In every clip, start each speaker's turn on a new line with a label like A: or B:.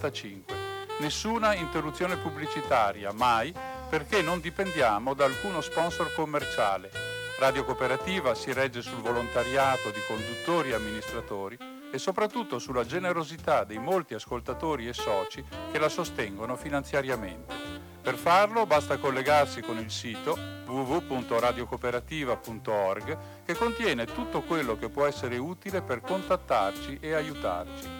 A: 85. Nessuna interruzione pubblicitaria, mai, perché non dipendiamo da alcuno sponsor commerciale. Radio Cooperativa si regge sul volontariato di conduttori e amministratori e soprattutto sulla generosità dei molti ascoltatori e soci che la sostengono finanziariamente. Per farlo basta collegarsi con il sito www.radiocooperativa.org che contiene tutto quello che può essere utile per contattarci e aiutarci.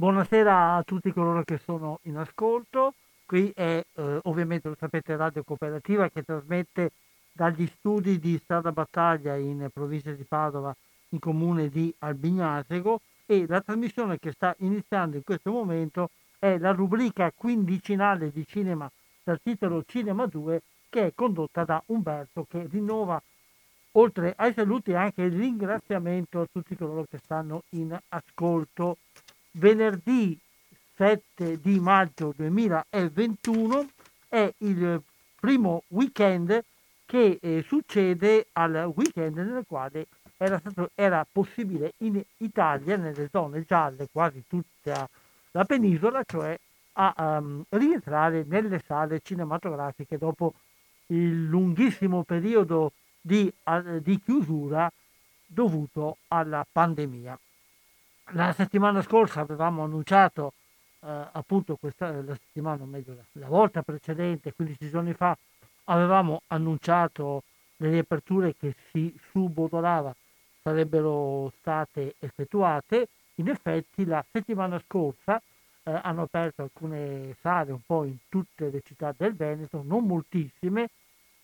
B: Buonasera a tutti coloro che sono in ascolto. Qui è eh, ovviamente lo sapete Radio Cooperativa che trasmette dagli studi di Strada Battaglia in provincia di Padova, in comune di Albignasego e la trasmissione che sta iniziando in questo momento è la rubrica quindicinale di cinema dal titolo Cinema 2 che è condotta da Umberto che rinnova oltre ai saluti anche il ringraziamento a tutti coloro che stanno in ascolto. Venerdì 7 di maggio 2021 è il primo weekend che eh, succede al weekend nel quale era, stato, era, possibile in Italia, nelle zone gialle, quasi tutta la penisola, cioè a um, rientrare nelle sale cinematografiche dopo il lunghissimo periodo di, uh, di chiusura dovuto alla pandemia. La settimana scorsa avevamo annunciato uh, appunto questa, la settimana, meglio la, la volta precedente, 15 giorni fa, avevamo annunciato le riaperture che si subodorava sarebbero state effettuate. In effetti la settimana scorsa eh, hanno aperto alcune sale un po' in tutte le città del Veneto, non moltissime.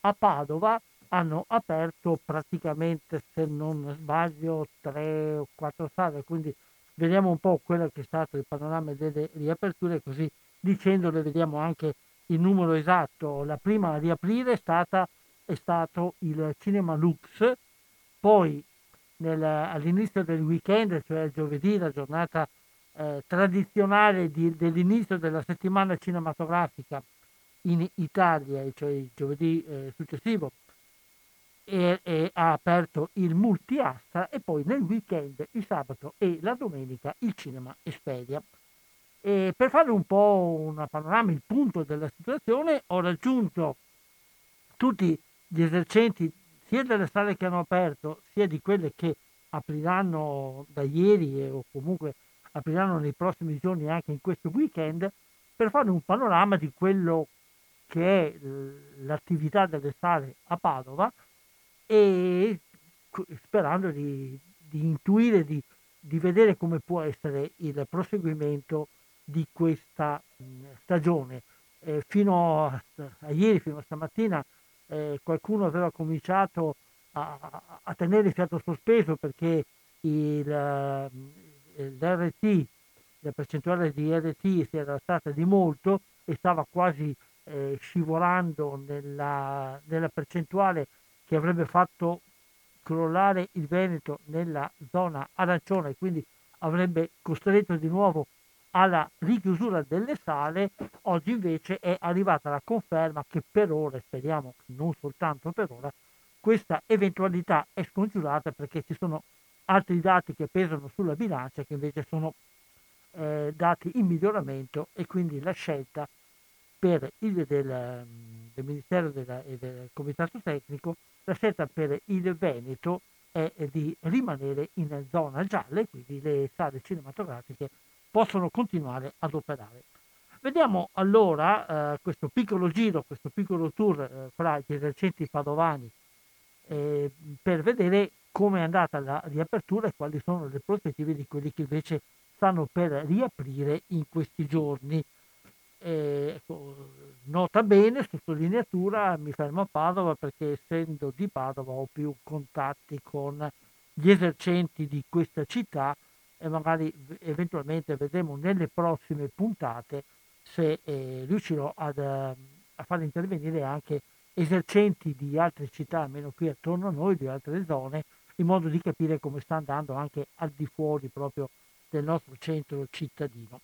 B: A Padova hanno aperto praticamente, se non sbaglio, tre o quattro sale, quindi vediamo un po' quello che è stato il panorama delle riaperture, così dicendole vediamo anche il numero esatto, la prima a riaprire è, stata, è stato il Cinema Lux, poi nel, all'inizio del weekend, cioè giovedì, la giornata eh, tradizionale di, dell'inizio della settimana cinematografica in Italia, cioè il giovedì eh, successivo, e, e ha aperto il multiasta e poi nel weekend, il sabato e la domenica, il cinema Espedia. E per fare un po' una panorama, il punto della situazione, ho raggiunto tutti gli esercenti sia delle sale che hanno aperto, sia di quelle che apriranno da ieri o comunque apriranno nei prossimi giorni anche in questo weekend, per fare un panorama di quello che è l'attività delle sale a Padova e sperando di, di intuire, di, di vedere come può essere il proseguimento di questa stagione. Eh, fino a, a, ieri, fino a stamattina, eh, qualcuno aveva cominciato a, a, tenere il fiato sospeso perché il, l'RT, la percentuale di RT si era stata di molto e stava quasi eh, scivolando nella, nella percentuale che avrebbe fatto crollare il Veneto nella zona arancione, quindi avrebbe costretto di nuovo alla richiusura delle sale, oggi invece è arrivata la conferma che per ora, speriamo non soltanto per ora, questa eventualità è scongiurata perché ci sono altri dati che pesano sulla bilancia che invece sono eh, dati in miglioramento e quindi la scelta per il del, del Ministero e del Comitato Tecnico, la scelta per il Veneto è di rimanere in zona gialla e quindi le sale cinematografiche possono continuare ad operare. Vediamo allora eh, questo piccolo giro, questo piccolo tour eh, fra gli esercenti padovani eh, per vedere come è andata la riapertura e quali sono le prospettive di quelli che invece stanno per riaprire in questi giorni. Ecco, nota bene, sottolineatura, mi fermo a Padova perché essendo di Padova ho più contatti con gli esercenti di questa città e magari eventualmente vedremo nelle prossime puntate se eh, riuscirò ad, a far intervenire anche esercenti di altre città, almeno qui attorno a noi, di altre zone, in modo di capire come sta andando anche al di fuori proprio del nostro centro cittadino.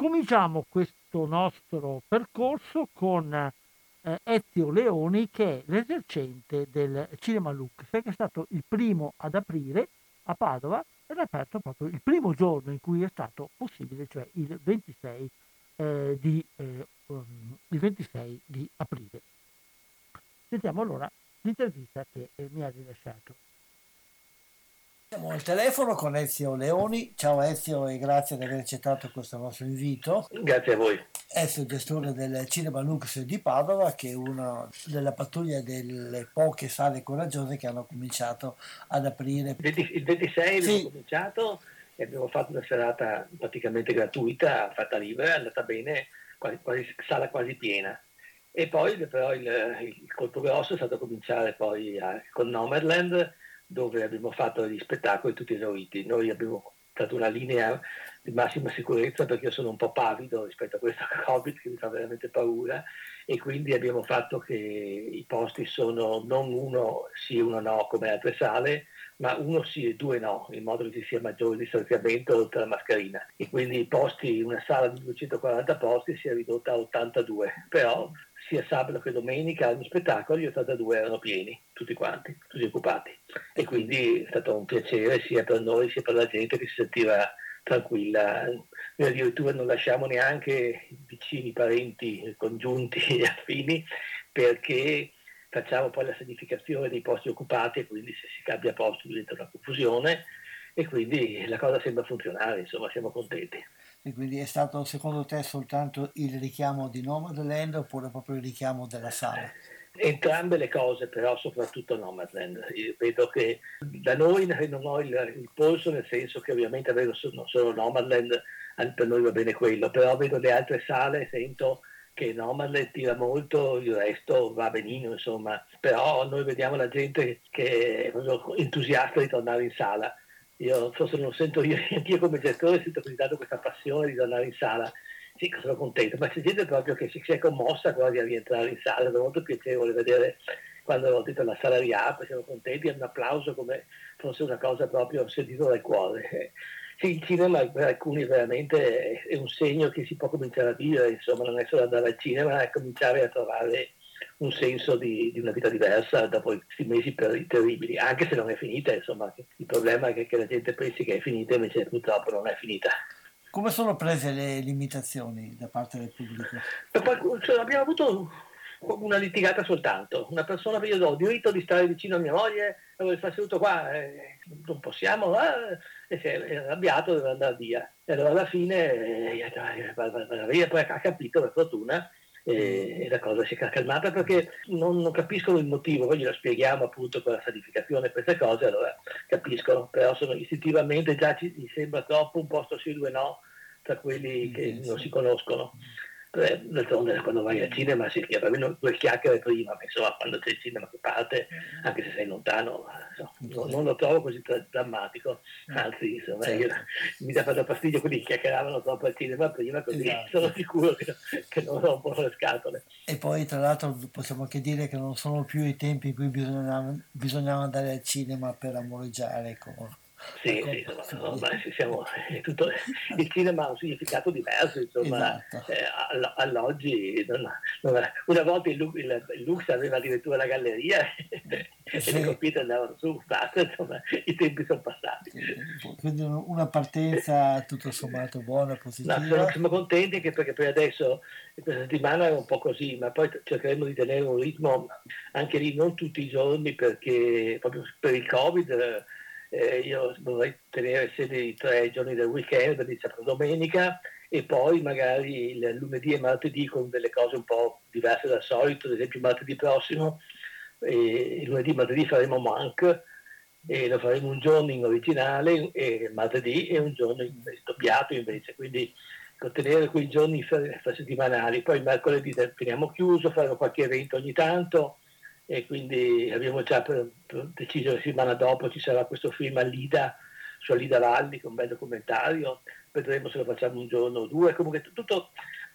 B: Cominciamo questo nostro percorso con eh, Ezio Leoni che è l'esercente del Cinema Lux, che è stato il primo ad aprire a Padova ed è aperto proprio il primo giorno in cui è stato possibile, cioè il 26, eh, di, eh, um, il 26 di aprile. Sentiamo allora l'intervista che eh, mi ha rilasciato.
C: Siamo al telefono con Ezio Leoni. Ciao Ezio e grazie di aver accettato questo nostro invito.
D: Grazie a voi.
C: Ezio, gestore del Cinema Lux di Padova, che è una della pattuglia delle poche sale coraggiose che hanno cominciato ad aprire.
D: Il 26 sì. abbiamo cominciato e abbiamo fatto una serata praticamente gratuita, fatta libera, è andata bene, quasi, quasi, sala quasi piena. E poi però il, il colpo grosso è stato cominciare poi a, con Nomadland dove abbiamo fatto degli spettacoli tutti esauriti. Noi abbiamo dato una linea di massima sicurezza perché io sono un po' pavido rispetto a questo Covid che mi fa veramente paura e quindi abbiamo fatto che i posti sono non uno sì e uno no come altre sale, ma uno sì e due no, in modo che ci sia maggiore distanziamento oltre la mascherina. E quindi i posti, una sala di 240 posti si è ridotta a 82, però sia sabato che domenica agli spettacoli gli 82 erano pieni, tutti quanti, tutti occupati. E quindi è stato un piacere sia per noi sia per la gente che si sentiva tranquilla. Noi addirittura non lasciamo neanche vicini, parenti, congiunti e affini perché facciamo poi la sanificazione dei posti occupati e quindi se si cambia posto diventa una confusione e quindi la cosa sembra funzionare, insomma siamo contenti.
C: E quindi è stato secondo te soltanto il richiamo di Nomadland oppure proprio il richiamo della sala?
D: Entrambe le cose, però soprattutto Nomadland. Io vedo che da noi non ho il, il polso, nel senso che ovviamente avevo non solo Nomadland, per noi va bene quello, però vedo le altre sale e sento che Nomadland tira molto, il resto va benino, insomma. Però noi vediamo la gente che è proprio entusiasta di tornare in sala io forse non sento io, anch'io come gestore sento così tanto questa passione di tornare in sala. Sì, sono contento, ma c'è gente proprio che si, si è commossa quasi a rientrare in sala, è molto piacevole vedere quando ho detto la sala riapre, siamo contenti, è un applauso come fosse una cosa proprio sentita dal cuore. Sì, il cinema per alcuni veramente è un segno che si può cominciare a vivere, insomma, non è solo andare al cinema, ma cominciare a trovare un senso di, di, una vita diversa dopo questi mesi terribili, anche se non è finita, insomma, il problema è che, che la gente pensi che è finita invece purtroppo non è finita.
C: Come sono prese le limitazioni da parte del pubblico?
D: Cioè, abbiamo avuto una litigata soltanto, una persona che io do diritto di stare vicino a mia moglie, e sta seduto qua, eh, non possiamo, eh, e si è arrabbiato, deve andare via. E allora alla fine eh, poi ha capito per fortuna e, la cosa si è calmata perché non, non, capiscono il motivo, poi glielo spieghiamo appunto con la sanificazione e queste cose, allora capiscono, però sono istintivamente già ci, sembra troppo un posto sì, due no, tra quelli che non si conoscono. Eh, d'altronde quando vai al cinema si chiama almeno due chiacchiere prima, ma insomma quando c'è il cinema che parte, anche se sei lontano, insomma, non, lo trovo così drammatico, anzi insomma, certo. io, mi dà fatto fastidio quelli che chiacchieravano troppo al cinema prima, così esatto. sono sicuro che, che non rompono le scatole.
C: E poi tra l'altro possiamo anche dire che non sono più i tempi in cui bisognava, bisognava andare al cinema per amoreggiare con
D: sì, sì, insomma, no, siamo, tutto, il cinema ha un significato diverso, insomma, esatto. eh, all'oggi non, non, una volta il, il, il, Lux aveva addirittura la galleria e sì. le computer andavano su, basta, insomma, i tempi sono passati.
C: Quindi una partenza tutto sommato buona, positiva.
D: No, sono, siamo contenti anche perché per adesso questa settimana è un po' così, ma poi cercheremo di tenere un ritmo anche lì non tutti i giorni perché proprio per il Covid eh, io vorrei tenere sede i tre giorni del weekend, quindi sabato domenica, e poi magari il lunedì e martedì con delle cose un po' diverse dal solito, ad esempio martedì prossimo, e il lunedì e martedì faremo Monk, e lo faremo un giorno in originale, e martedì e un giorno in doppiato invece, quindi tenere quei giorni settimanali, poi mercoledì teniamo chiuso, faremo qualche evento ogni tanto, e quindi abbiamo già per, per deciso la settimana dopo ci sarà questo film a Lida, su Alida Valli, con un bel documentario, vedremo se lo facciamo un giorno o due, comunque tutto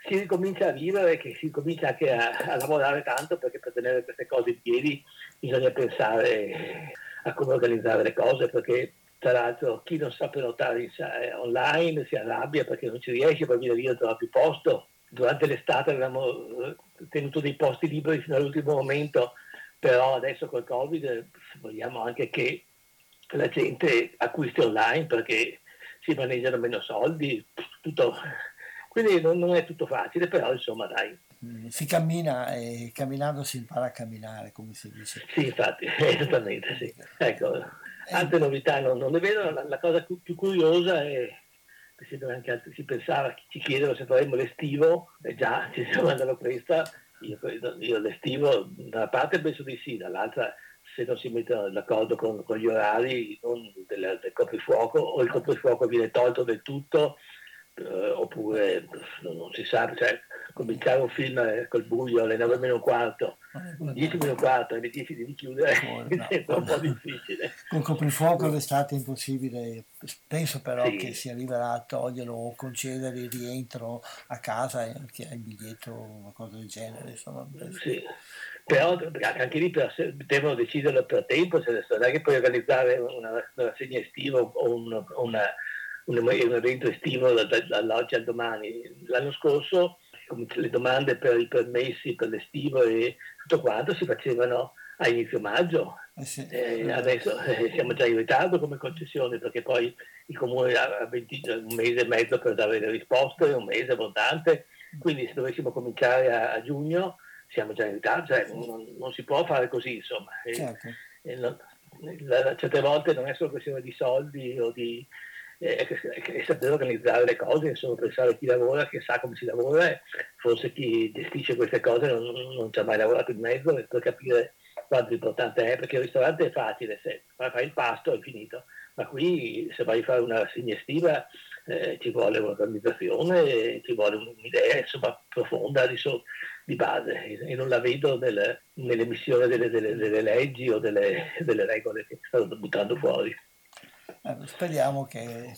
D: si ricomincia a vivere, che si comincia anche a, a lavorare tanto perché per tenere queste cose in piedi bisogna pensare a come organizzare le cose perché tra l'altro chi non sa prenotare eh, online si arrabbia perché non ci riesce, poi viene via non trova più posto. Durante l'estate avevamo eh, tenuto dei posti liberi fino all'ultimo momento, però adesso col Covid vogliamo anche che la gente acquisti online perché si maneggiano meno soldi, tutto. quindi non, non è tutto facile, però insomma dai.
C: Mm, si cammina e camminando si impara a camminare, come si dice.
D: Sì, infatti, esattamente, sì. Ecco, altre novità non, non ne vedo, la, la, cosa più curiosa è che anche altri, si pensava, ci chiedono se faremo l'estivo, e già ci stiamo andando questa, io, io l'estivo da una parte penso di sì, dall'altra se non si mettono d'accordo con, con gli orari del, del coprifuoco o il coprifuoco viene tolto del tutto eh, oppure non, non, si sa, cioè, cominciare un film eh, col buio alle 9 meno un quarto, 10 meno un quarto, alle 10 devi chiudere, no, è un po' difficile.
C: Con coprifuoco l'estate è impossibile, penso però sì. che si arriverà a toglierlo o concedere il rientro a casa anche il biglietto o una cosa del genere. Insomma.
D: Sì. Però anche lì devono deciderlo per tempo, se non è che puoi organizzare una, una rassegna estiva o un, una un, un evento estivo dall'oggi al domani. L'anno scorso le domande per i permessi per l'estivo e tutto quanto si facevano a inizio maggio. Eh sì. eh, adesso eh, siamo già in ritardo come concessione perché poi il comune ha 20, un mese e mezzo per dare le risposte, un mese abbondante, quindi se dovessimo cominciare a, a giugno siamo già in ritardo, cioè, non, non, si può fare così insomma. Certo. E, non, la, certe volte non è solo questione di soldi o di, eh, che, saper organizzare le cose, insomma pensare a chi lavora, che sa come si lavora, forse chi gestisce queste cose non, non ci ha mai lavorato in mezzo per capire quanto importante è, perché il ristorante è facile, se fai il pasto è finito, ma qui se vai a fare una rassegna estiva eh, ci vuole un'organizzazione, ci vuole un'idea insomma, profonda di, so, di base e non la vedo nel, nell'emissione delle, delle, delle, leggi o delle, delle regole che stanno buttando fuori.
C: Eh, speriamo che,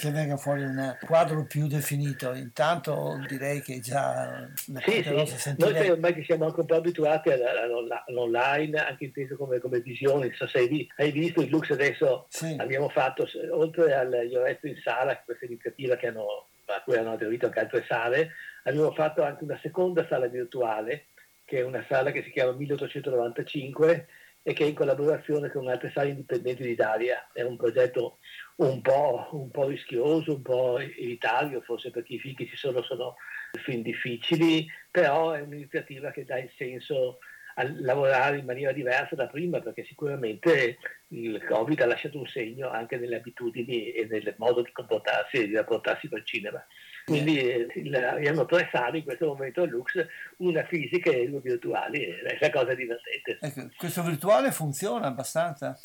C: che, venga fuori un quadro più definito. Intanto direi che già
D: sì, sì. Sentire... Noi ormai ci siamo anche un po' abituati all'online, anche inteso come, come visione. Non so se hai, hai visto il Lux adesso sì. abbiamo fatto, oltre agli Oretto in sala, questa iniziativa hanno, a cui hanno aderito anche altre sale, abbiamo fatto anche una seconda sala virtuale, che è una sala che si chiama 1895 e che in collaborazione con altre sale indipendenti d'Italia. È un progetto un po', un po rischioso, un po' elitario, forse perché i film che ci sono sono film difficili, però è un'iniziativa che dà il senso a lavorare in maniera diversa da prima, perché sicuramente il Covid ha lasciato un segno anche nelle abitudini e nel modo di comportarsi e di rapportarsi col cinema. Quindi eh, abbiamo tre sale in questo momento a Lux, una fisica e due virtuali, è una cosa divertente.
C: Ecco, questo virtuale funziona abbastanza?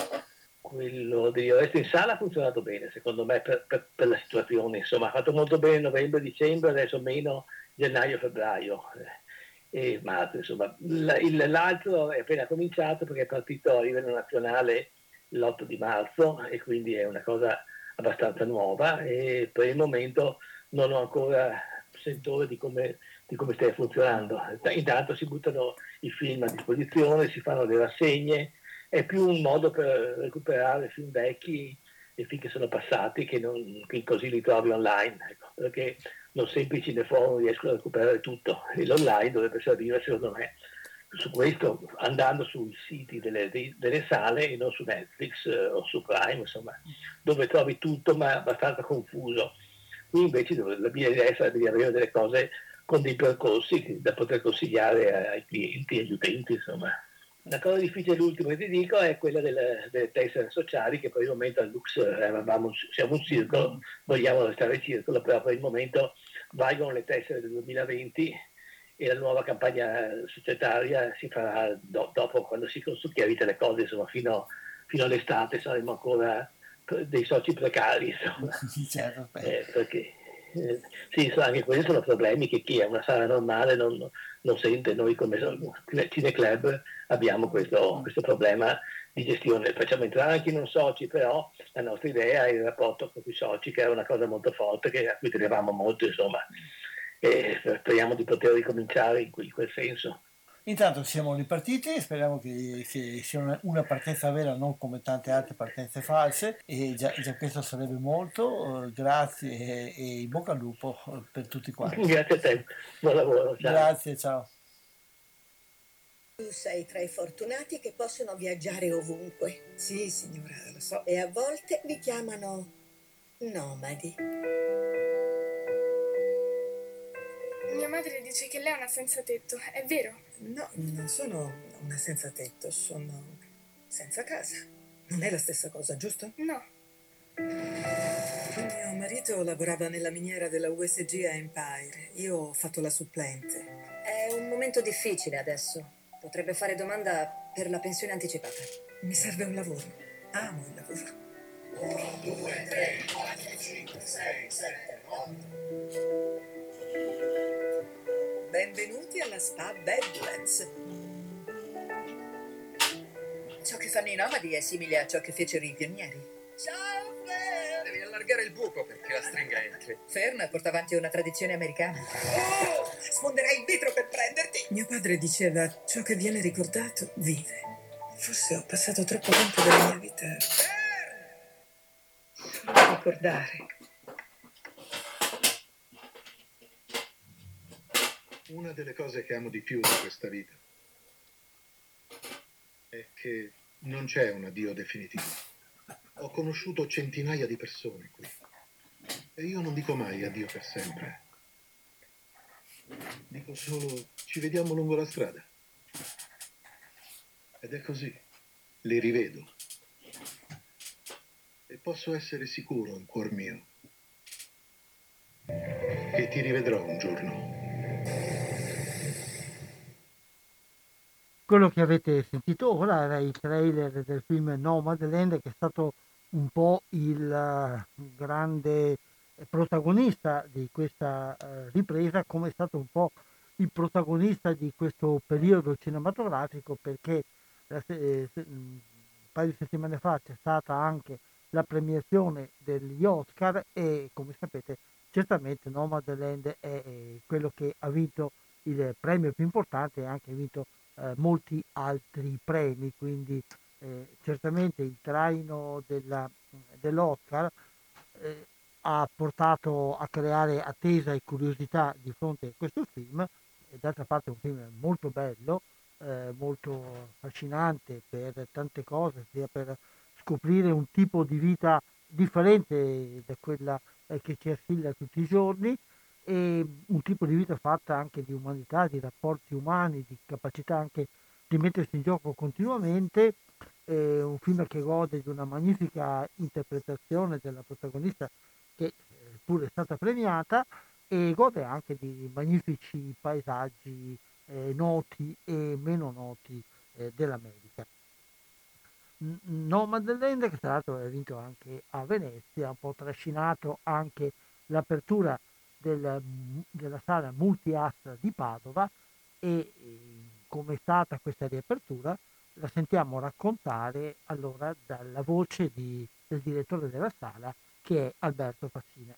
D: Quello di Resto in Sala ha funzionato bene, secondo me, per, per, per, la situazione. Insomma, ha fatto molto bene novembre, dicembre, adesso meno gennaio, febbraio eh, e marzo. Insomma, l'altro è appena cominciato perché è partito a livello nazionale l'8 di marzo e quindi è una cosa abbastanza nuova e per il momento non ho ancora sentore di come, di come stia funzionando. Intanto si buttano i film a disposizione, si fanno le rassegne, è più un modo per recuperare film vecchi e film che sono passati che, non, che così li trovi online, ecco, perché non sempre i cineforum riescono a recuperare tutto e l'online dovrebbe servire secondo me su questo andando sui siti delle, delle, sale e non su Netflix eh, o su Prime, insomma, dove trovi tutto ma abbastanza confuso invece la mia idea sarebbe di avere delle cose con dei percorsi da poter consigliare ai clienti, agli utenti, insomma. La cosa difficile, l'ultimo che ti dico, è quella delle, delle tessere sociali, che per il momento al Lux eravamo, siamo un circolo, vogliamo restare circolo, però per il momento valgono le tessere del 2020 e la nuova campagna societaria si farà do, dopo, quando si sono chiarite le cose, insomma, fino, fino all'estate saremo ancora dei soci precari, insomma.
C: certo,
D: eh, perché eh, sì, anche questi sono problemi che chi è una sala normale non, non sente. Noi come Cineclub abbiamo questo, questo problema di gestione. Facciamo entrare anche i non soci, però la nostra idea è il rapporto con i soci, che è una cosa molto forte, che, a cui tenevamo molto, insomma, e speriamo di poter ricominciare in, in quel senso.
C: Intanto siamo ripartiti, speriamo che, che sia una, una, partenza vera, non come tante altre partenze false, e già, già questo sarebbe molto. Uh, grazie e, e in bocca al lupo per tutti quanti.
D: Grazie a te, buon lavoro.
C: Ciao. Grazie, ciao.
E: Tu sei tra i fortunati che possono viaggiare ovunque.
F: Sì, signora, lo so.
E: E a volte vi chiamano nomadi.
G: Mia madre dice che lei è una senza tetto, è vero?
F: No, non sono una senza tetto, sono senza casa. Non è la stessa cosa, giusto?
G: No.
F: Mio marito lavorava nella miniera della USG a Empire. Io ho fatto la supplente.
E: È un momento difficile adesso. Potrebbe fare domanda per la pensione anticipata.
F: Mi serve un lavoro. Amo il lavoro. 1, 2, 3, 4, 5, 6, 7, 8. Benvenuti alla spa Badlands.
E: Ciò che fanno i nomadi è simile a ciò che fecero i pionieri.
F: Ciao, Fern!
H: Devi allargare il buco perché la stringa entri.
E: Fern porta avanti una tradizione americana.
F: Oh! Sfonderai il vetro per prenderti! Mio padre diceva, ciò che viene ricordato vive. Forse ho passato troppo tempo della mia vita a ricordare.
I: Una delle cose che amo di più di questa vita è che non c'è un addio definitivo. Ho conosciuto centinaia di persone qui e io non dico mai addio per sempre. Dico solo ci vediamo lungo la strada. Ed è così. Li rivedo. E posso essere sicuro, in cuor mio, che ti rivedrò un giorno.
B: Quello che avete sentito ora era il trailer del film Nomadland che è stato un po' il uh, grande protagonista di questa uh, ripresa, come è stato un po' il protagonista di questo periodo cinematografico perché eh, un paio di settimane fa c'è stata anche la premiazione degli Oscar e come sapete certamente Nomadland è quello che ha vinto il premio più importante e anche vinto eh, molti altri premi, quindi eh, certamente il traino della, dell'Oscar eh, ha portato a creare attesa e curiosità di fronte a questo film, e d'altra parte è un film molto bello, eh, molto affascinante per tante cose, sia per scoprire un tipo di vita differente da quella eh, che ci assilla tutti i giorni, e un tipo di vita fatta anche di umanità, di rapporti umani, di capacità anche di mettersi in gioco continuamente. È un film che gode di una magnifica interpretazione della protagonista che eh, pure è stata premiata e gode anche di magnifici paesaggi eh, noti e meno noti eh, dell'America. Nomadland, che tra l'altro ha vinto anche a Venezia, ha un po' trascinato anche l'apertura del, della sala multiastra di Padova e come è stata questa riapertura la sentiamo raccontare allora dalla voce di, del direttore della sala che è Alberto Fassina.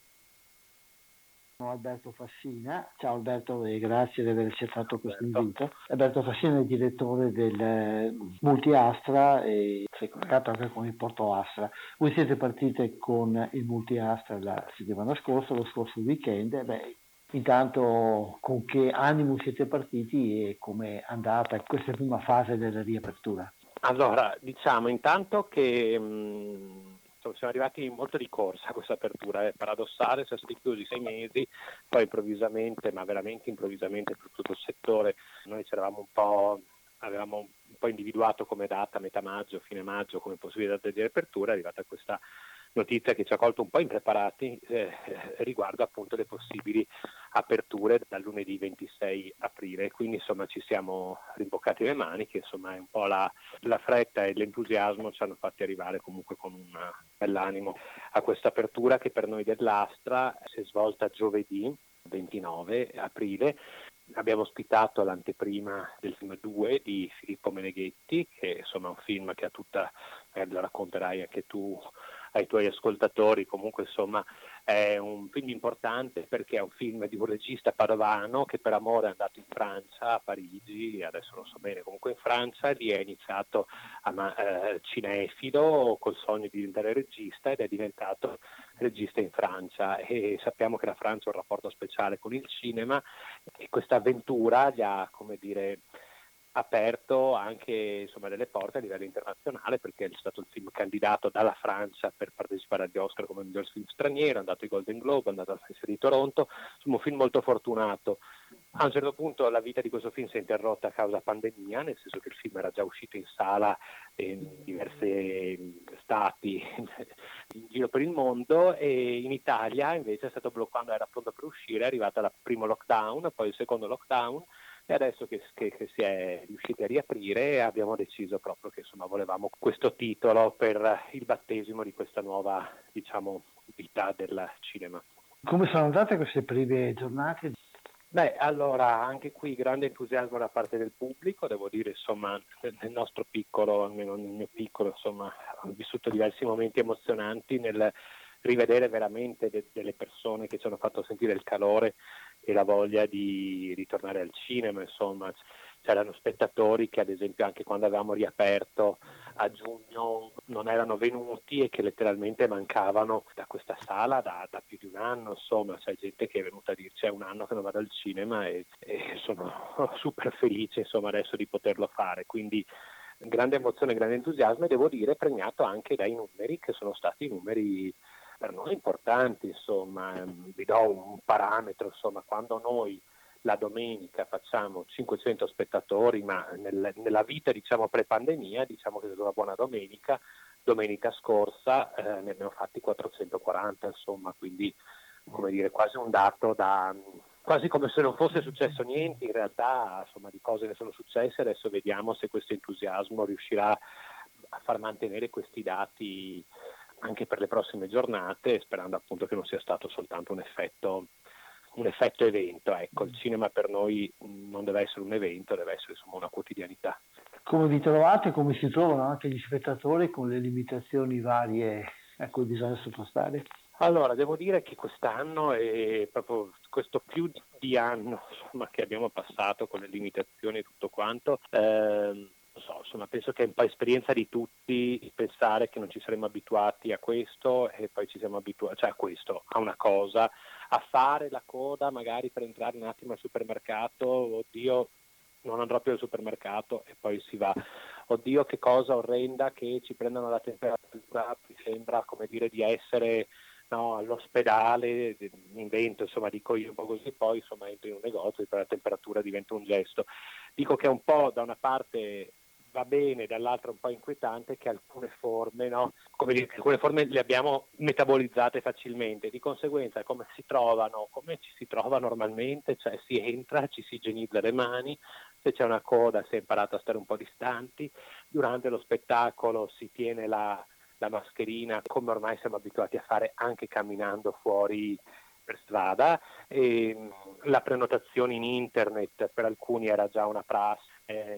J: Sono Alberto Fassina, ciao Alberto e grazie di aver accettato questo invito. Alberto Fassina è il direttore del eh, Multi Astra e si è collegato anche con il Porto Astra. Voi siete partite con il Multi Astra la settimana scorsa, lo scorso weekend. Beh, intanto con che animo siete partiti e come è andata questa prima fase della riapertura?
K: Allora, diciamo intanto che mh, insomma, siamo arrivati molto di corsa a questa apertura, è paradossale, siamo stati chiusi sei mesi, poi improvvisamente, ma veramente improvvisamente per tutto il settore, noi ci un po', avevamo un po' individuato come data metà maggio, fine maggio come possibile data di apertura, è arrivata questa notizia che ci ha colto un po' impreparati eh, riguardo appunto le possibili aperture dal lunedì 26 aprile. Quindi insomma ci siamo rimboccati le maniche, insomma è un po' la, la fretta e l'entusiasmo ci hanno fatti arrivare comunque con un bell'animo a questa apertura che per noi dell'Astra si è svolta giovedì 29 aprile abbiamo ospitato l'anteprima del film 2 di Filippo Meneghetti, che insomma è un film che ha tutta, magari lo racconterai anche tu ai tuoi ascoltatori, comunque insomma è un film importante perché è un film di un regista padovano che per amore è andato in Francia, a Parigi, adesso non so bene, comunque in Francia, lì è iniziato a, eh, cinefilo col sogno di diventare regista ed è diventato regista in Francia. E sappiamo che la Francia ha un rapporto speciale con il cinema e questa avventura gli ha, come dire, aperto anche insomma, delle porte a livello internazionale perché è stato il film candidato dalla Francia per partecipare agli Oscar come miglior film straniero, è andato ai Golden Globe, è andato al Festival di Toronto, insomma un film molto fortunato. A un certo punto la vita di questo film si è interrotta a causa pandemia, nel senso che il film era già uscito in sala in diversi stati in giro per il mondo e in Italia invece è stato bloccato, era pronto per uscire, è arrivato il primo lockdown, poi il secondo lockdown e adesso che, che, che, si è riusciti a riaprire abbiamo deciso proprio che insomma, volevamo questo titolo per il battesimo di questa nuova diciamo, vita del cinema.
J: Come sono andate queste prime giornate?
K: Beh, allora anche qui grande entusiasmo da parte del pubblico, devo dire insomma nel nostro piccolo, almeno nel mio piccolo, insomma ho vissuto diversi momenti emozionanti nel rivedere veramente de- delle persone che ci hanno fatto sentire il calore e la voglia di ritornare al cinema, insomma. C'erano spettatori che ad esempio anche quando avevamo riaperto a giugno non erano venuti e che letteralmente mancavano da questa sala da, da più di un anno, insomma. C'è gente che è venuta a dirci è un anno che non vado al cinema e, e sono super felice insomma adesso di poterlo fare, quindi grande emozione, grande entusiasmo e devo dire premiato anche dai numeri che sono stati numeri per noi importanti, insomma, ehm, vi do un parametro, insomma, quando noi la domenica facciamo 500 spettatori, ma nel, nella vita diciamo pre-pandemia diciamo che è stata una buona domenica, domenica scorsa eh, ne abbiamo fatti 440, insomma, quindi come dire quasi un dato da quasi come se non fosse successo niente, in realtà insomma di cose che sono successe, adesso vediamo se questo entusiasmo riuscirà a far mantenere questi dati anche per le prossime giornate, sperando appunto che non sia stato soltanto un effetto, un effetto evento. Ecco, il cinema per noi non deve essere un evento, deve essere insomma una quotidianità.
J: Come vi trovate, come si trovano anche gli spettatori con le limitazioni varie a cui bisogna sottostare?
K: Allora, devo dire che quest'anno è proprio questo più di anno insomma, che abbiamo passato con le limitazioni e tutto quanto, eh, so, insomma, penso che è un po' esperienza di tutti pensare che non ci saremmo abituati a questo e poi ci siamo abituati, cioè a questo, a una cosa, a fare la coda magari per entrare un attimo al supermercato, oddio non andrò più al supermercato e poi si va. Oddio che cosa orrenda che ci prendano la temperatura, mi sembra come dire di essere no, all'ospedale, invento, insomma dico io un po' così, poi insomma entro in un negozio e la temperatura diventa un gesto. Dico che è un po' da una parte va bene, dall'altra un po' inquietante che alcune forme, no? come dire, alcune forme le abbiamo metabolizzate facilmente, di conseguenza come si trovano, come ci si trova normalmente, cioè si entra, ci si igienizza le mani, se c'è una coda si è imparato a stare un po' distanti, durante lo spettacolo si tiene la, la mascherina come ormai siamo abituati a fare anche camminando fuori per strada, e, la prenotazione in internet per alcuni era già una prassi,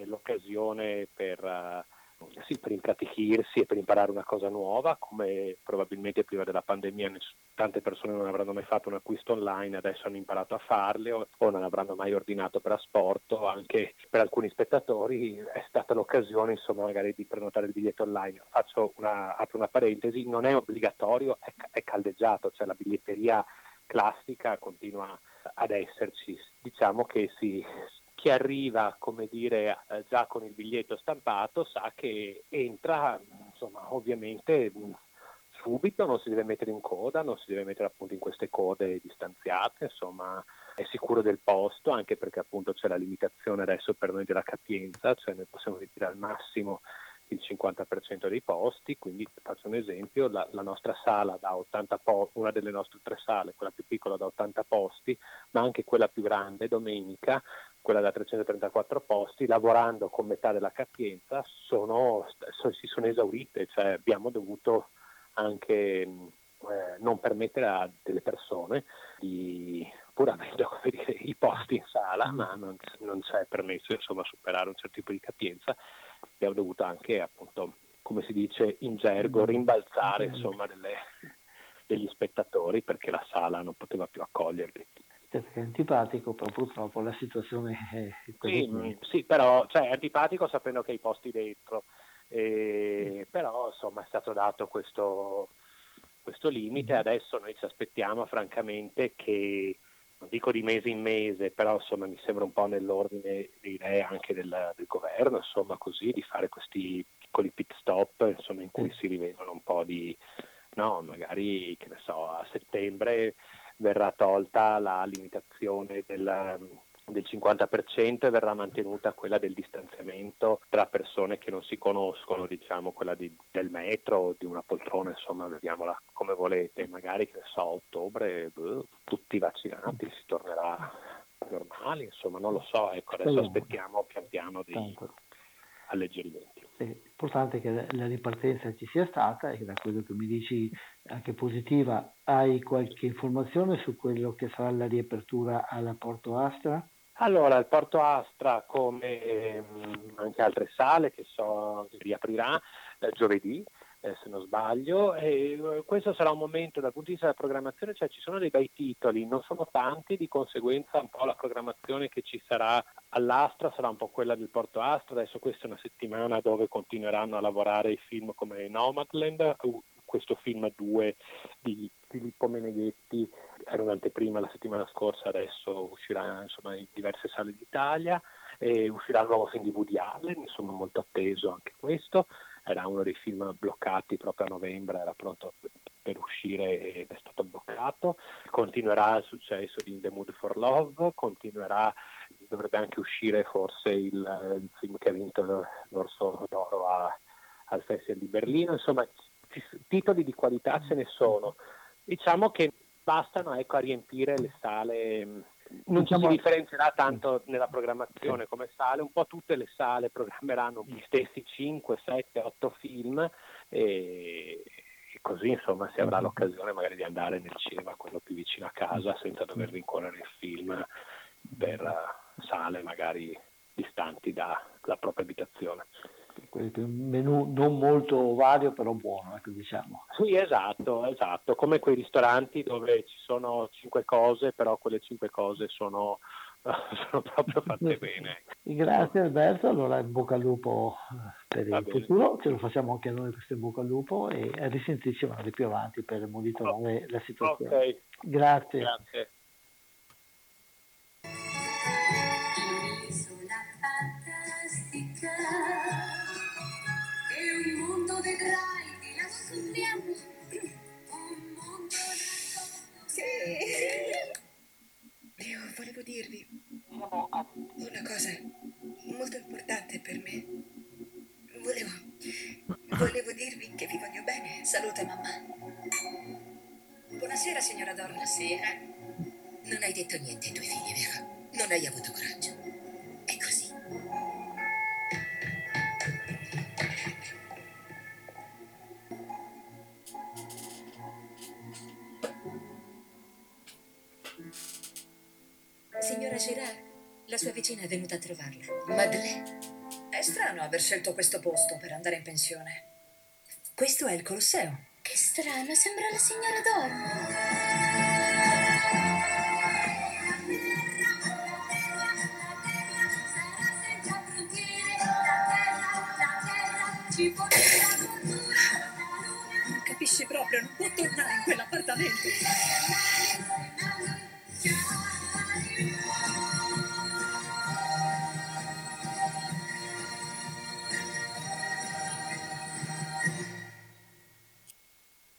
K: l'occasione per, uh, sì, per impratichirsi e per imparare una cosa nuova, come probabilmente prima della pandemia tante persone non avranno mai fatto un acquisto online, adesso hanno imparato a farle o, o non avranno mai ordinato per asporto, anche per alcuni spettatori è stata l'occasione insomma magari di prenotare il biglietto online. Faccio una, apro una parentesi, non è obbligatorio, è, è caldeggiato, cioè la biglietteria classica continua ad esserci. Diciamo che si, chi arriva, come dire, eh, già con il biglietto stampato sa che entra, insomma, ovviamente subito, non si deve mettere in coda, non si deve mettere appunto in queste code distanziate, insomma, è sicuro del posto, anche perché appunto c'è la limitazione adesso per noi della capienza, cioè noi possiamo ritirare al massimo il 50% dei posti, quindi faccio un esempio, la, la nostra sala da 80 posti, una delle nostre tre sale, quella più piccola da 80 posti, ma anche quella più grande domenica, quella da 334 posti, lavorando con metà della capienza, sono, si sono esaurite, cioè abbiamo dovuto anche eh, non permettere a delle persone di pur avendo dire, i posti in sala, ma non, non c'è permesso insomma, superare un certo tipo di capienza. Abbiamo dovuto anche appunto, come si dice in gergo, rimbalzare insomma, delle, degli spettatori perché la sala non poteva più accoglierli.
J: È antipatico, però purtroppo la situazione è
K: sì, mm, sì, però cioè, è antipatico sapendo che hai posti dentro, eh, però insomma è stato dato questo, questo limite, adesso noi ci aspettiamo francamente che non dico di mese in mese, però insomma mi sembra un po' nell'ordine di idee anche del, del, governo, insomma così, di fare questi piccoli pit stop insomma, in cui si rivedono un po' di, no, magari che ne so, a settembre verrà tolta la limitazione del, del 50% e verrà mantenuta quella del distanziamento tra persone che non si conoscono, diciamo quella di, del metro o di una poltrona, insomma, vediamola come volete, magari che ne so, a ottobre boh, tutti vaccinati si tornerà normali, insomma, non lo so, ecco, adesso aspettiamo pian piano dei alleggerimenti.
J: L'importante è che la ripartenza ci sia stata e da quello che mi dici anche positiva, hai qualche informazione su quello che sarà la riapertura alla Porto Astra?
K: Allora, il Porto Astra, come ehm, anche altre sale che so riaprirà eh, giovedì, eh, se non sbaglio, e eh, questo sarà un momento dal punto di vista della programmazione, cioè ci sono dei bei titoli, non sono tanti, di conseguenza un po' la programmazione che ci sarà all'Astra sarà un po' quella del Porto Astra, adesso questa è una settimana dove continueranno a lavorare i film come Nomadland, questo film 2 di Filippo Meneghetti era un'anteprima la settimana scorsa, adesso uscirà insomma, in diverse sale d'Italia e uscirà il nuovo film di Woody Allen, insomma molto atteso anche questo, era uno dei film bloccati proprio a novembre, era pronto per uscire ed è stato bloccato, continuerà il successo di In the Mood for Love, continuerà, dovrebbe anche uscire forse il, il film che ha vinto l'Orso d'Oro a, al Festival di Berlino, insomma titoli di qualità ce ne sono, diciamo che bastano ecco, a riempire le sale. Non diciamo... ci si differenzierà tanto nella programmazione come sale, un po' tutte le sale programmeranno gli stessi 5, 7, 8 film e, e così insomma si avrà l'occasione magari di andare nel cinema, quello più vicino a casa, senza dover rincorrere il film per sale magari distanti dalla propria abitazione
J: un menù non molto vario però buono, ecco, diciamo.
K: Sì, esatto, esatto, come quei ristoranti dove ci sono cinque cose, però quelle cinque cose sono, sono proprio fatte bene.
J: Grazie Alberto, allora in bocca al lupo per Va il bene. futuro, ce lo facciamo anche noi questo in bocca al lupo e risentirci magari più avanti per monitorare la situazione. Okay. Grazie.
K: Grazie.
F: Io volevo dirvi una cosa molto importante per me. Volevo, volevo dirvi che vi voglio bene. Salute, mamma. Buonasera, signora Dora.
E: Buonasera. Non hai detto niente ai tuoi figli, vero? Non hai avuto coraggio. Sua vicina è venuta a trovarla. Madeleine.
F: È strano aver scelto questo posto per andare in pensione. Questo è il Colosseo.
G: Che strano, sembra la signora Dora.
F: Capisci proprio, non può tornare in quell'appartamento.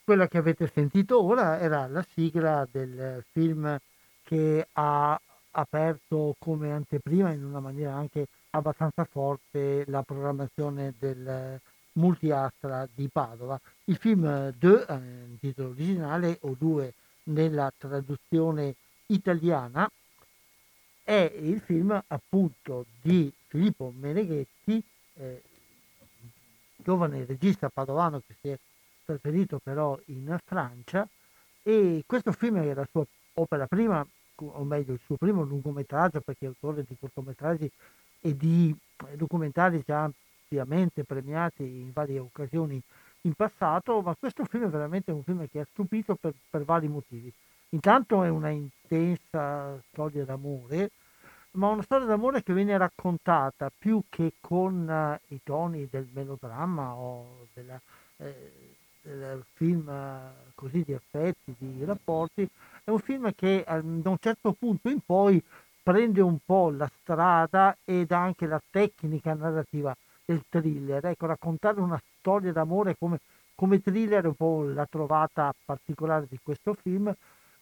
B: Quella che avete sentito ora era la sigla del film che ha aperto come anteprima in una maniera anche abbastanza forte la programmazione del Multiastra di Padova. Il film De, eh, in titolo originale, o Due nella traduzione italiana, è il film appunto di Filippo Meneghetti, eh, giovane regista padovano che si è trasferito però in Francia e questo film è la sua opera prima, o meglio il suo primo lungometraggio perché è autore di cortometraggi e di documentari già ampiamente premiati in varie occasioni in passato, ma questo film è veramente un film che ha stupito per, per vari motivi. Intanto è una intensa storia d'amore, ma una storia d'amore che viene raccontata più che con uh, i toni del melodramma o della, eh, del film così di affetti, di rapporti, è un film che uh, da un certo punto in poi prende un po' la strada ed anche la tecnica narrativa del thriller. Ecco, raccontare una storia d'amore come, come thriller è un po' la trovata particolare di questo film,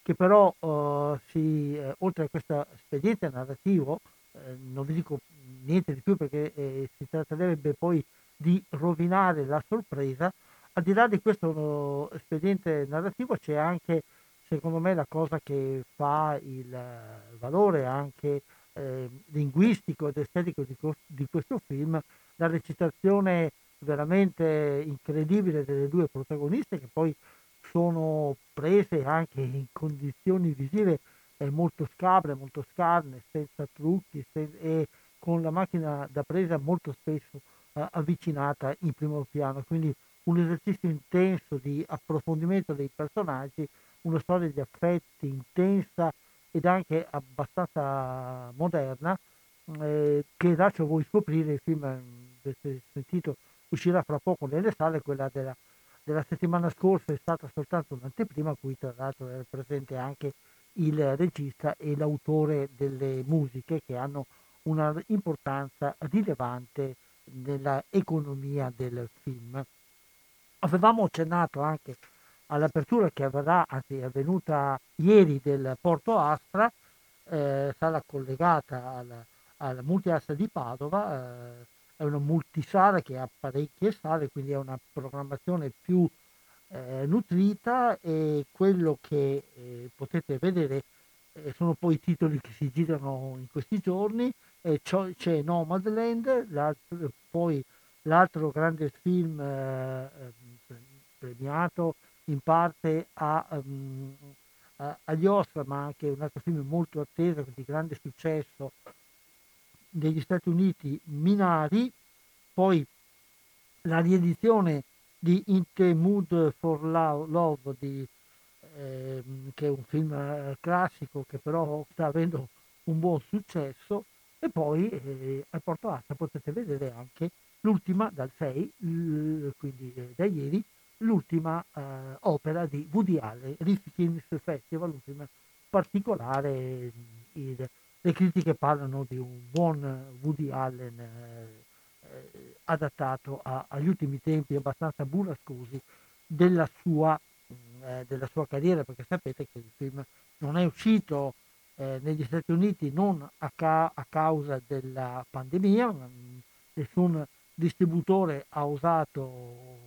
B: che però uh, si, eh, oltre a questo espediente narrativo, eh, non vi dico niente di più perché eh, si tratterebbe poi di rovinare la sorpresa, al di là di questo uh, espediente narrativo c'è anche, secondo me, la cosa che fa il valore anche eh, linguistico ed estetico di, di questo film, la recitazione veramente incredibile delle due protagoniste che poi sono prese anche in condizioni visive eh, molto scabre, molto scarne, senza trucchi sen- e con la macchina da presa molto spesso eh, avvicinata in primo piano. Quindi un esercizio intenso di approfondimento dei personaggi, una storia di affetti intensa ed anche abbastanza moderna, eh, che lascio voi scoprire il film, avete sentito, uscirà fra poco nelle sale, quella della della settimana scorsa è stata soltanto un'anteprima, a cui tra l'altro era presente anche il regista e l'autore delle musiche che hanno una importanza rilevante nell'economia del film. Avevamo accennato anche all'apertura che avverrà, anzi è avvenuta ieri del Porto Astra, eh, sarà collegata al, al Multiastra di Padova, eh, è una multisala che ha parecchie sale, quindi è una programmazione più eh, nutrita e quello che eh, potete vedere eh, sono poi i titoli che si girano in questi giorni, c'è Nomadland, poi l'altro grande film eh, ehm, premiato in parte a, um, a, agli Oscar, ma anche un altro film molto atteso di grande successo degli Stati Uniti Minari, poi la riedizione di In the Mood for Love, di, eh, che è un film eh, classico che però sta avendo un buon successo, e poi eh, al Porto Asta potete vedere anche l'ultima dal 6, l- quindi eh, da ieri, l'ultima eh, opera di Woody Allen, Rifkin's Festival, film particolare, il, le critiche parlano di un buon Woody Allen eh, eh, adattato a, agli ultimi tempi abbastanza burrascosi della sua, mm, eh, della sua, carriera, perché sapete che il film non è uscito eh, negli Stati Uniti non a, ca- a causa della pandemia, nessun distributore ha osato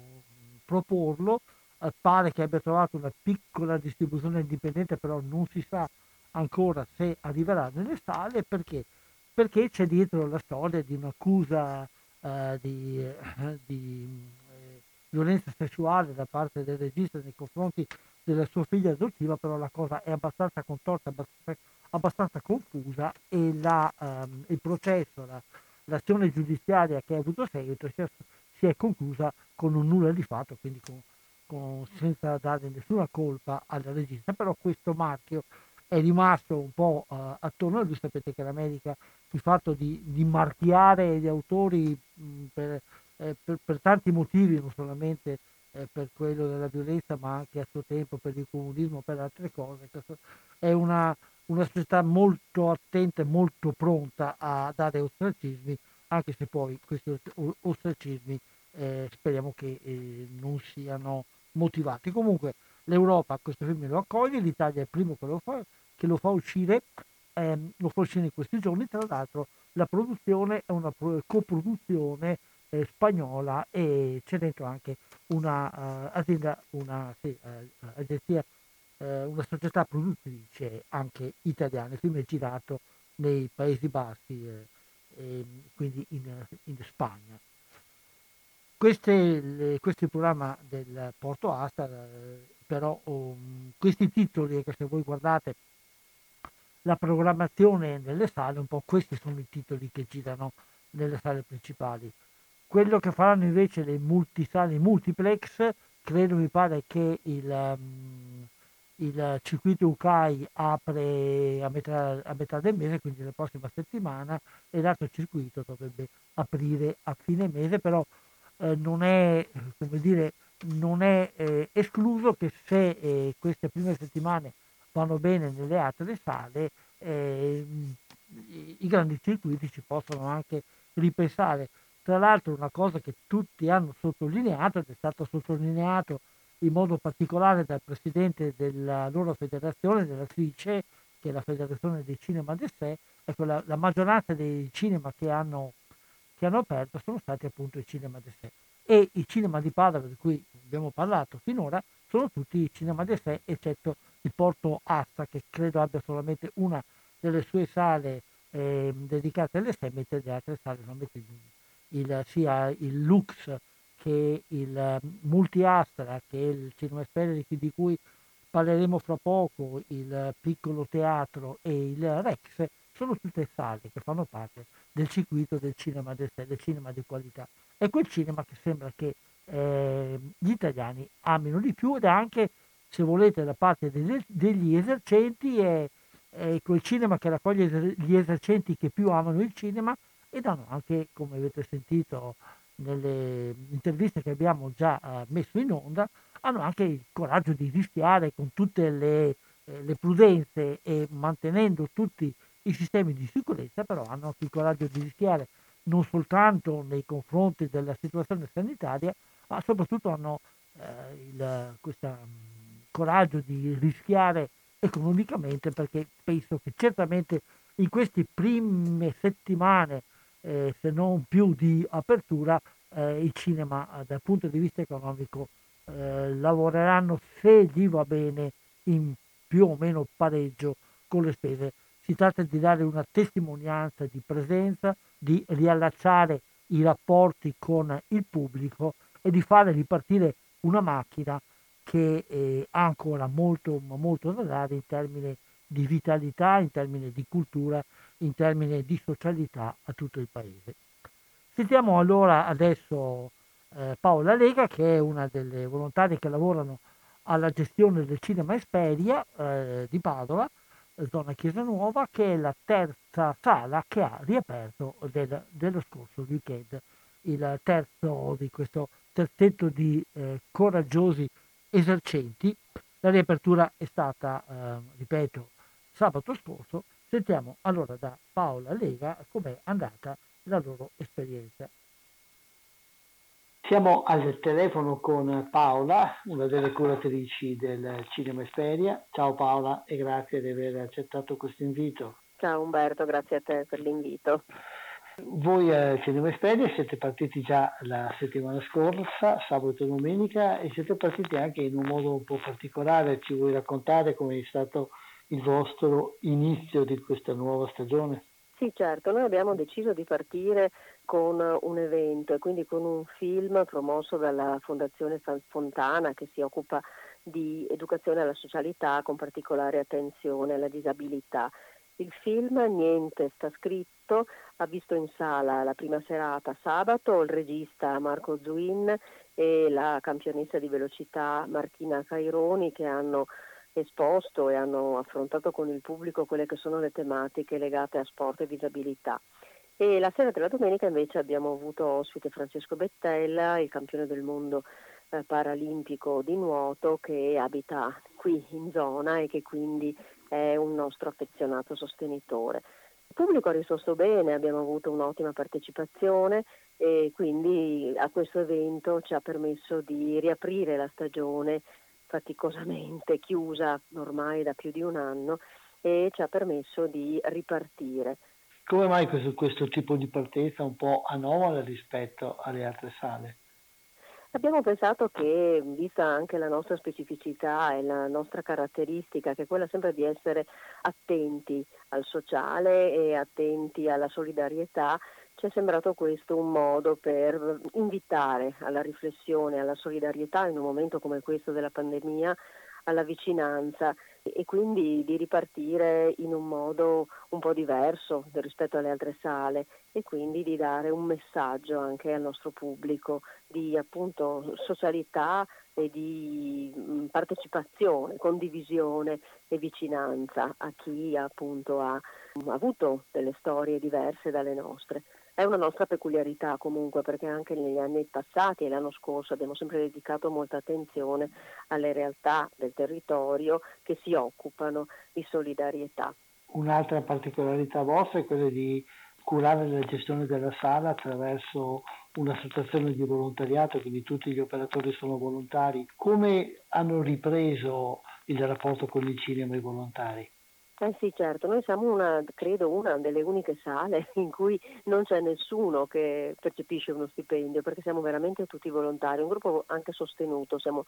B: proporlo, eh, pare che abbia trovato una piccola distribuzione indipendente, però non si sa ancora se arriverà nelle sale perché, perché c'è dietro la storia di un'accusa eh, di, eh, di eh, violenza sessuale da parte del regista nei confronti della sua figlia adottiva, però la cosa è abbastanza contorta, abbastanza, abbastanza confusa e la, ehm, il processo, la, l'azione giudiziaria che ha avuto seguito si è, si è conclusa con un nulla di fatto, quindi con, con, senza dare nessuna colpa al regista, però questo marchio è rimasto un po' uh, attorno a lui, sapete che l'America il fatto di, di marchiare gli autori mh, per, eh, per, per, tanti motivi, non solamente eh, per quello della violenza, ma anche a suo tempo per il comunismo, per altre cose. È una, una società molto attenta e molto pronta a dare ostracismi, anche se poi questi ostracismi eh, speriamo che eh, non siano motivati. Comunque l'Europa questo film lo accoglie, l'Italia è il primo che lo fa, che lo fa uscire, ehm, lo fa uscire in questi giorni, tra l'altro la produzione è una coproduzione eh, spagnola e c'è dentro anche una uh, azienda, una sì, uh, agenzia, uh, una società produttrice anche italiana. Il film è girato nei Paesi Bassi, e quindi in, in Spagna. Queste, le, questo è il programma del Porto Asta, però um, questi titoli che se voi guardate la programmazione nelle sale, un po' questi sono i titoli che girano nelle sale principali. Quello che faranno invece le multisale multiplex, credo mi pare che il, um, il circuito UCAI apre a metà, a metà, del mese, quindi la prossima settimana, e l'altro circuito dovrebbe aprire a fine mese, però eh, non è, dire, non è eh, escluso che se eh, queste prime settimane vanno bene nelle altre sale, eh, i grandi circuiti ci possono anche ripensare. Tra l'altro una cosa che tutti hanno sottolineato ed è stato sottolineato in modo particolare dal presidente della loro federazione, della FICE, che è la Federazione dei Cinema d'Essè, ecco la, la maggioranza dei cinema che hanno, che hanno aperto sono stati appunto i cinema d'Essè e i cinema di Padova di cui abbiamo parlato finora sono tutti i cinema d'Essè eccetto il Porto Asta che credo abbia solamente una delle sue sale eh, dedicate alle sé, mentre le altre sale solamente il, il, sia il Lux che il Multi Astra, che è il cinema esperto di cui parleremo fra poco, il piccolo teatro e il Rex, sono tutte sale che fanno parte del circuito del cinema del, cinema di qualità. È quel cinema che sembra che eh, gli italiani amino di più ed è anche, se volete, da parte degli, degli esercenti, è, è, quel cinema che raccoglie gli esercenti che più amano il cinema ed hanno anche, come avete sentito nelle interviste che abbiamo già eh, messo in onda, hanno anche il coraggio di rischiare con tutte le, eh, le prudenze e mantenendo tutti i sistemi di sicurezza, però hanno anche il coraggio di rischiare non soltanto nei confronti della situazione sanitaria, ma soprattutto hanno eh, questo mm, coraggio di rischiare economicamente perché penso che certamente in queste prime settimane, eh, se non più di apertura, eh, il cinema eh, dal punto di vista economico eh, lavoreranno se gli va bene in più o meno pareggio con le spese. Si tratta di dare una testimonianza di presenza, di riallacciare i rapporti con il pubblico e di fare ripartire una macchina che eh, ha ancora molto, molto da dare in termini di vitalità, in termini di cultura, in termini di socialità a tutto il paese. Sentiamo allora adesso eh, Paola Lega, che è una delle volontarie che lavorano alla gestione del Cinema Esperia eh, di Padova, zona Chiesa Nuova, che è la terza sala che ha riaperto del, dello scorso weekend, il terzo di questo terzetto di eh, coraggiosi esercenti. La riapertura è stata, eh, ripeto, sabato scorso. Sentiamo allora da Paola Lega com'è andata la loro esperienza.
J: Siamo al telefono con Paola, una delle curatrici del Cinema Esperia. Ciao Paola e grazie di aver accettato questo invito.
L: Ciao Umberto, grazie a te per l'invito.
J: Voi al Cinema Esperia siete partiti già la settimana scorsa, sabato e domenica, e siete partiti anche in un modo un po' particolare. Ci vuoi raccontare come è stato il vostro inizio di questa nuova stagione?
L: Sì, certo, noi abbiamo deciso di partire con un evento e quindi con un film promosso dalla Fondazione Fontana che si occupa di educazione alla socialità con particolare attenzione alla disabilità. Il film Niente sta scritto ha visto in sala la prima serata sabato il regista Marco Zuin e la campionessa di velocità Martina Caironi che hanno esposto e hanno affrontato con il pubblico quelle che sono le tematiche legate a sport e disabilità. E la sera della domenica invece abbiamo avuto ospite Francesco Bettella, il campione del mondo eh, paralimpico di nuoto che abita qui in zona e che quindi è un nostro affezionato sostenitore. Il pubblico ha risposto bene, abbiamo avuto un'ottima partecipazione e quindi a questo evento ci ha permesso di riaprire la stagione faticosamente chiusa ormai da più di un anno e ci ha permesso di ripartire.
J: Come mai questo, questo tipo di partenza un po' anomala rispetto alle altre sale?
L: Abbiamo pensato che, vista anche la nostra specificità e la nostra caratteristica, che è quella sempre di essere attenti al sociale e attenti alla solidarietà, ci è sembrato questo un modo per invitare alla riflessione, alla solidarietà in un momento come questo della pandemia, alla vicinanza e quindi di ripartire in un modo un po' diverso rispetto alle altre sale e quindi di dare un messaggio anche al nostro pubblico di appunto socialità e di partecipazione, condivisione e vicinanza a chi appunto ha avuto delle storie diverse dalle nostre. È una nostra peculiarità comunque perché anche negli anni passati e l'anno scorso abbiamo sempre dedicato molta attenzione alle realtà del territorio che si occupano di solidarietà.
J: Un'altra particolarità vostra è quella di curare la gestione della sala attraverso un'associazione di volontariato, quindi tutti gli operatori sono volontari. Come hanno ripreso il rapporto con il cinema e i volontari?
L: Eh sì, certo, noi siamo una, credo una delle uniche sale in cui non c'è nessuno che percepisce uno stipendio, perché siamo veramente tutti volontari, un gruppo anche sostenuto, siamo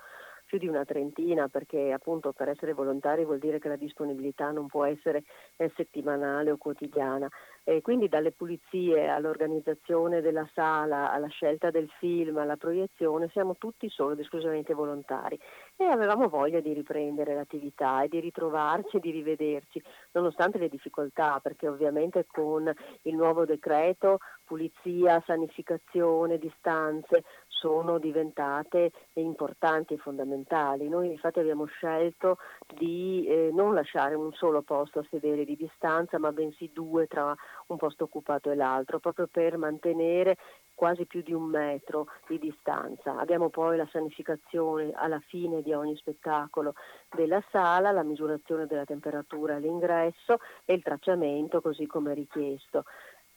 L: più di una trentina, perché appunto per essere volontari vuol dire che la disponibilità non può essere eh, settimanale o quotidiana. E quindi dalle pulizie all'organizzazione della sala, alla scelta del film, alla proiezione, siamo tutti solo ed esclusivamente volontari. E avevamo voglia di riprendere l'attività e di ritrovarci e di rivederci nonostante le difficoltà, perché ovviamente con il nuovo decreto pulizia, sanificazione, distanze sono diventate importanti e fondamentali. Noi infatti abbiamo scelto di eh, non lasciare un solo posto a sedere di distanza, ma bensì due tra un posto occupato e l'altro, proprio per mantenere quasi più di un metro di distanza. Abbiamo poi la sanificazione alla fine di ogni spettacolo della sala, la misurazione della temperatura all'ingresso e il tracciamento così come richiesto.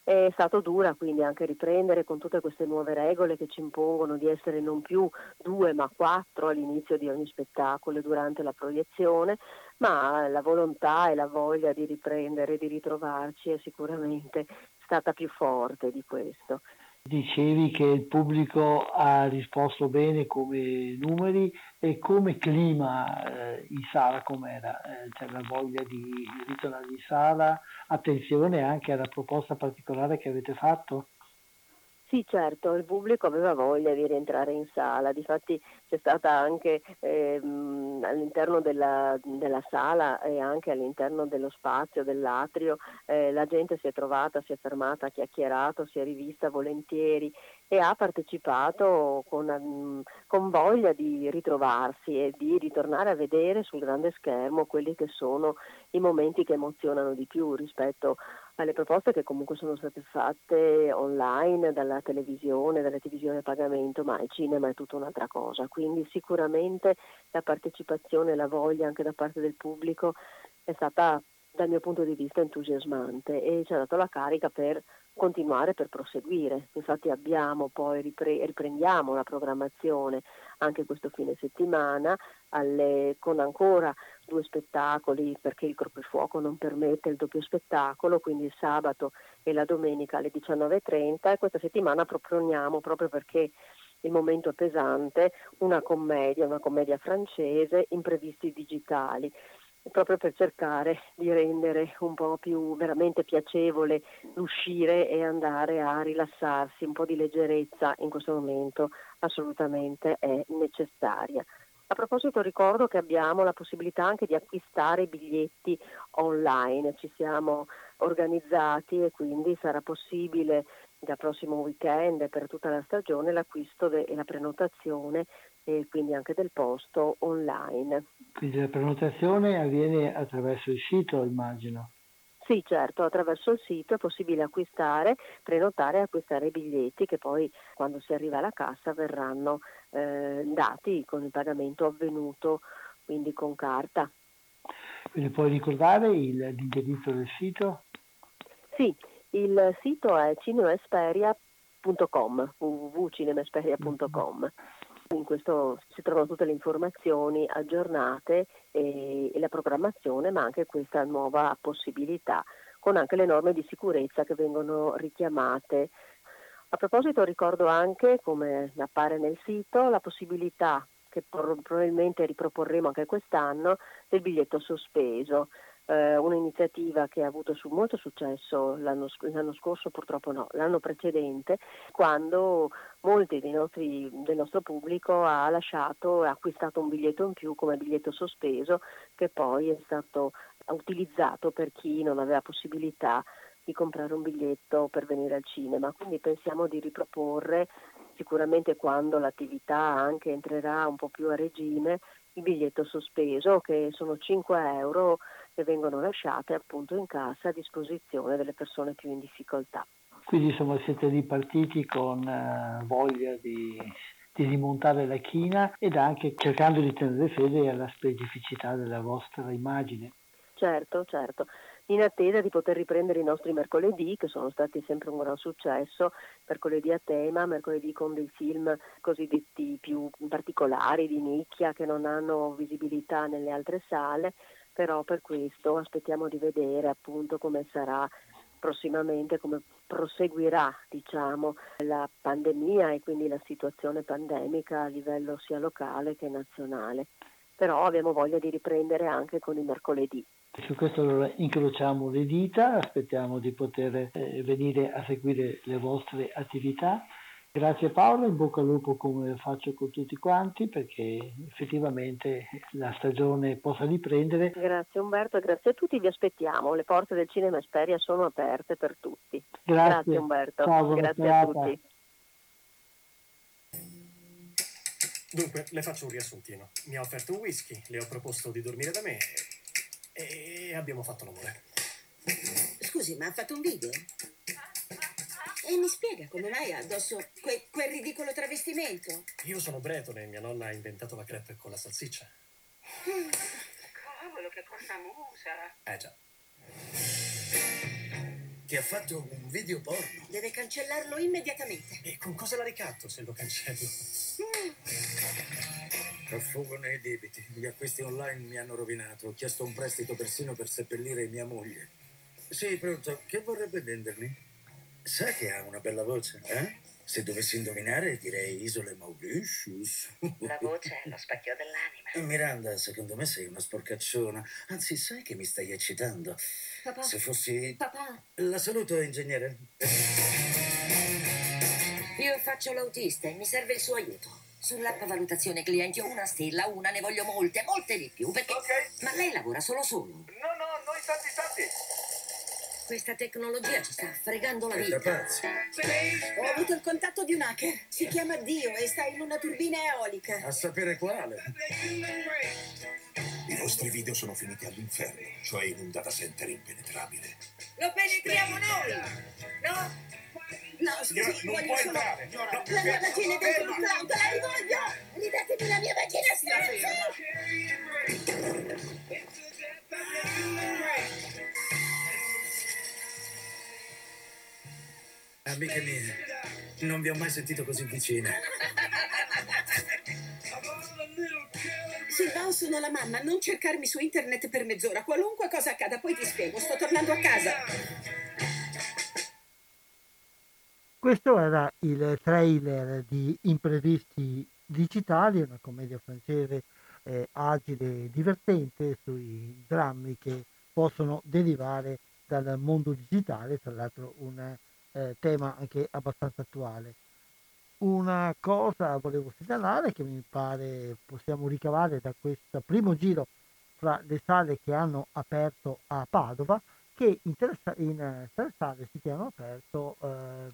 L: È stato dura quindi anche riprendere con tutte queste nuove regole che ci impongono di essere non più due ma quattro all'inizio di ogni spettacolo e durante la proiezione, ma la volontà e la voglia di riprendere, di ritrovarci è sicuramente stata più forte di questo.
J: Dicevi che il pubblico ha risposto bene come numeri e come clima eh, in sala com'era? Eh, c'è la voglia di ritornare in sala? Attenzione anche alla proposta particolare che avete fatto?
L: Sì, certo, il pubblico aveva voglia di rientrare in sala, difatti c'è stata anche ehm, all'interno della, della, sala e anche all'interno dello spazio, dell'atrio, eh, la gente si è trovata, si è fermata, ha chiacchierato, si è rivista volentieri e ha partecipato con, mm, con voglia di ritrovarsi e di ritornare a vedere sul grande schermo quelli che sono i momenti che emozionano di più rispetto alle proposte che comunque sono state fatte online dalla televisione, dalla televisione a pagamento, ma il cinema è tutta un'altra cosa. Quindi sicuramente la partecipazione la voglia anche da parte del pubblico è stata dal mio punto di vista entusiasmante e ci ha dato la carica per continuare, per proseguire. Infatti abbiamo poi ripre- riprendiamo la programmazione anche questo fine settimana alle, con ancora due spettacoli perché il fuoco non permette il doppio spettacolo, quindi il sabato e la domenica alle 19.30 e questa settimana proponiamo proprio perché il momento è pesante una commedia, una commedia francese, imprevisti digitali proprio per cercare di rendere un po' più veramente piacevole l'uscire e andare a rilassarsi, un po' di leggerezza in questo momento assolutamente è necessaria. A proposito ricordo che abbiamo la possibilità anche di acquistare biglietti online, ci siamo organizzati e quindi sarà possibile dal prossimo weekend e per tutta la stagione l'acquisto de- e la prenotazione e quindi anche del posto online.
J: Quindi la prenotazione avviene attraverso il sito, immagino.
L: Sì, certo, attraverso il sito è possibile acquistare, prenotare e acquistare i biglietti che poi quando si arriva alla cassa verranno eh, dati con il pagamento avvenuto, quindi con carta.
J: Quindi puoi ricordare il, l'indirizzo del sito?
L: Sì, il sito è cinemasperia.com, www.cinemasperia.com. In questo si trovano tutte le informazioni aggiornate e, e la programmazione, ma anche questa nuova possibilità con anche le norme di sicurezza che vengono richiamate. A proposito ricordo anche, come appare nel sito, la possibilità che probabilmente riproporremo anche quest'anno del biglietto sospeso eh, un'iniziativa che ha avuto su molto successo l'anno, l'anno, scorso, purtroppo no, l'anno precedente, quando molti nostri, del nostro pubblico ha lasciato e acquistato un biglietto in più come biglietto sospeso che poi è stato utilizzato per chi non aveva possibilità di comprare un biglietto per venire al cinema. Quindi pensiamo di riproporre sicuramente quando l'attività anche entrerà un po' più a regime il biglietto sospeso che sono 5 euro che vengono lasciate appunto in cassa a disposizione delle persone più in difficoltà.
J: Quindi insomma siete ripartiti con uh, voglia di, di rimontare la china ed anche cercando di tenere fede alla specificità della vostra immagine.
L: Certo, certo in attesa di poter riprendere i nostri mercoledì, che sono stati sempre un gran successo, mercoledì a tema, mercoledì con dei film cosiddetti più particolari, di nicchia, che non hanno visibilità nelle altre sale, però per questo aspettiamo di vedere appunto come sarà prossimamente, come proseguirà diciamo, la pandemia e quindi la situazione pandemica a livello sia locale che nazionale. Però abbiamo voglia di riprendere anche con i mercoledì.
J: Su questo allora incrociamo le dita, aspettiamo di poter eh, venire a seguire le vostre attività Grazie Paolo, in bocca al lupo come faccio con tutti quanti perché effettivamente la stagione possa riprendere.
L: Grazie Umberto, grazie a tutti, vi aspettiamo, le porte del Cinema Esperia sono aperte per tutti.
J: Grazie,
L: grazie Umberto,
J: Ciao,
L: grazie
J: serata.
L: a tutti.
M: Dunque, le faccio un riassuntino. Mi ha offerto un whisky, le ho proposto di dormire da me e abbiamo fatto l'amore.
E: Scusi, ma ha fatto un video? E mi spiega come mai ha addosso que- quel ridicolo travestimento?
M: Io sono bretone e mia nonna ha inventato la crepe con la salsiccia.
N: Cavolo, che cosa musa!
M: Eh già.
O: Ti ha fatto un video porno.
E: Deve cancellarlo immediatamente.
M: E con cosa la ricatto se lo cancello?
O: Affogo nei debiti. Gli acquisti online mi hanno rovinato. Ho chiesto un prestito persino per seppellire mia moglie. Sì, pronto. Che vorrebbe vendermi? Sa che ha una bella voce, eh? Se dovessi indovinare direi Isole Mauritius.
N: La voce è lo specchio dell'anima.
O: Miranda, secondo me sei una sporcacciona. Anzi, sai che mi stai eccitando.
E: Papà.
O: Se fossi...
E: Papà.
O: La saluto, ingegnere.
N: Io faccio l'autista e mi serve il suo aiuto. Sull'app valutazione clienti ho una stella, una ne voglio molte, molte di più. Perché...
H: Ok.
N: Ma lei lavora solo solo?
H: No, no, noi tanti tanti.
N: Questa tecnologia ci sta fregando la vita.
O: pazzi.
E: Ho avuto il contatto di un hacker. Si chiama Dio e sta in una turbina eolica.
O: A sapere quale.
P: I vostri video sono finiti all'inferno, cioè in un data center impenetrabile.
E: Lo penetriamo noi! No? No, scusi,
P: Non- non
E: voglio
P: può
E: solo...
P: entrare.
E: La mia vagina è dentro il
P: ferma.
E: cloud, la rivoglio! Ridatemi la mia vagina
O: Amiche mie, non vi ho mai sentito così vicine.
E: Silvao, sono la mamma. Non cercarmi su internet per mezz'ora. Qualunque cosa accada, poi ti spiego. Sto tornando a casa.
B: Questo era il trailer di Imprevisti Digitali, una commedia francese eh, agile e divertente sui drammi che possono derivare dal mondo digitale, tra l'altro un eh, tema anche abbastanza attuale. Una cosa volevo segnalare che mi pare possiamo ricavare da questo primo giro fra le sale che hanno aperto a Padova, che in tre, sa- in, eh, tre sale si hanno aperto, ehm,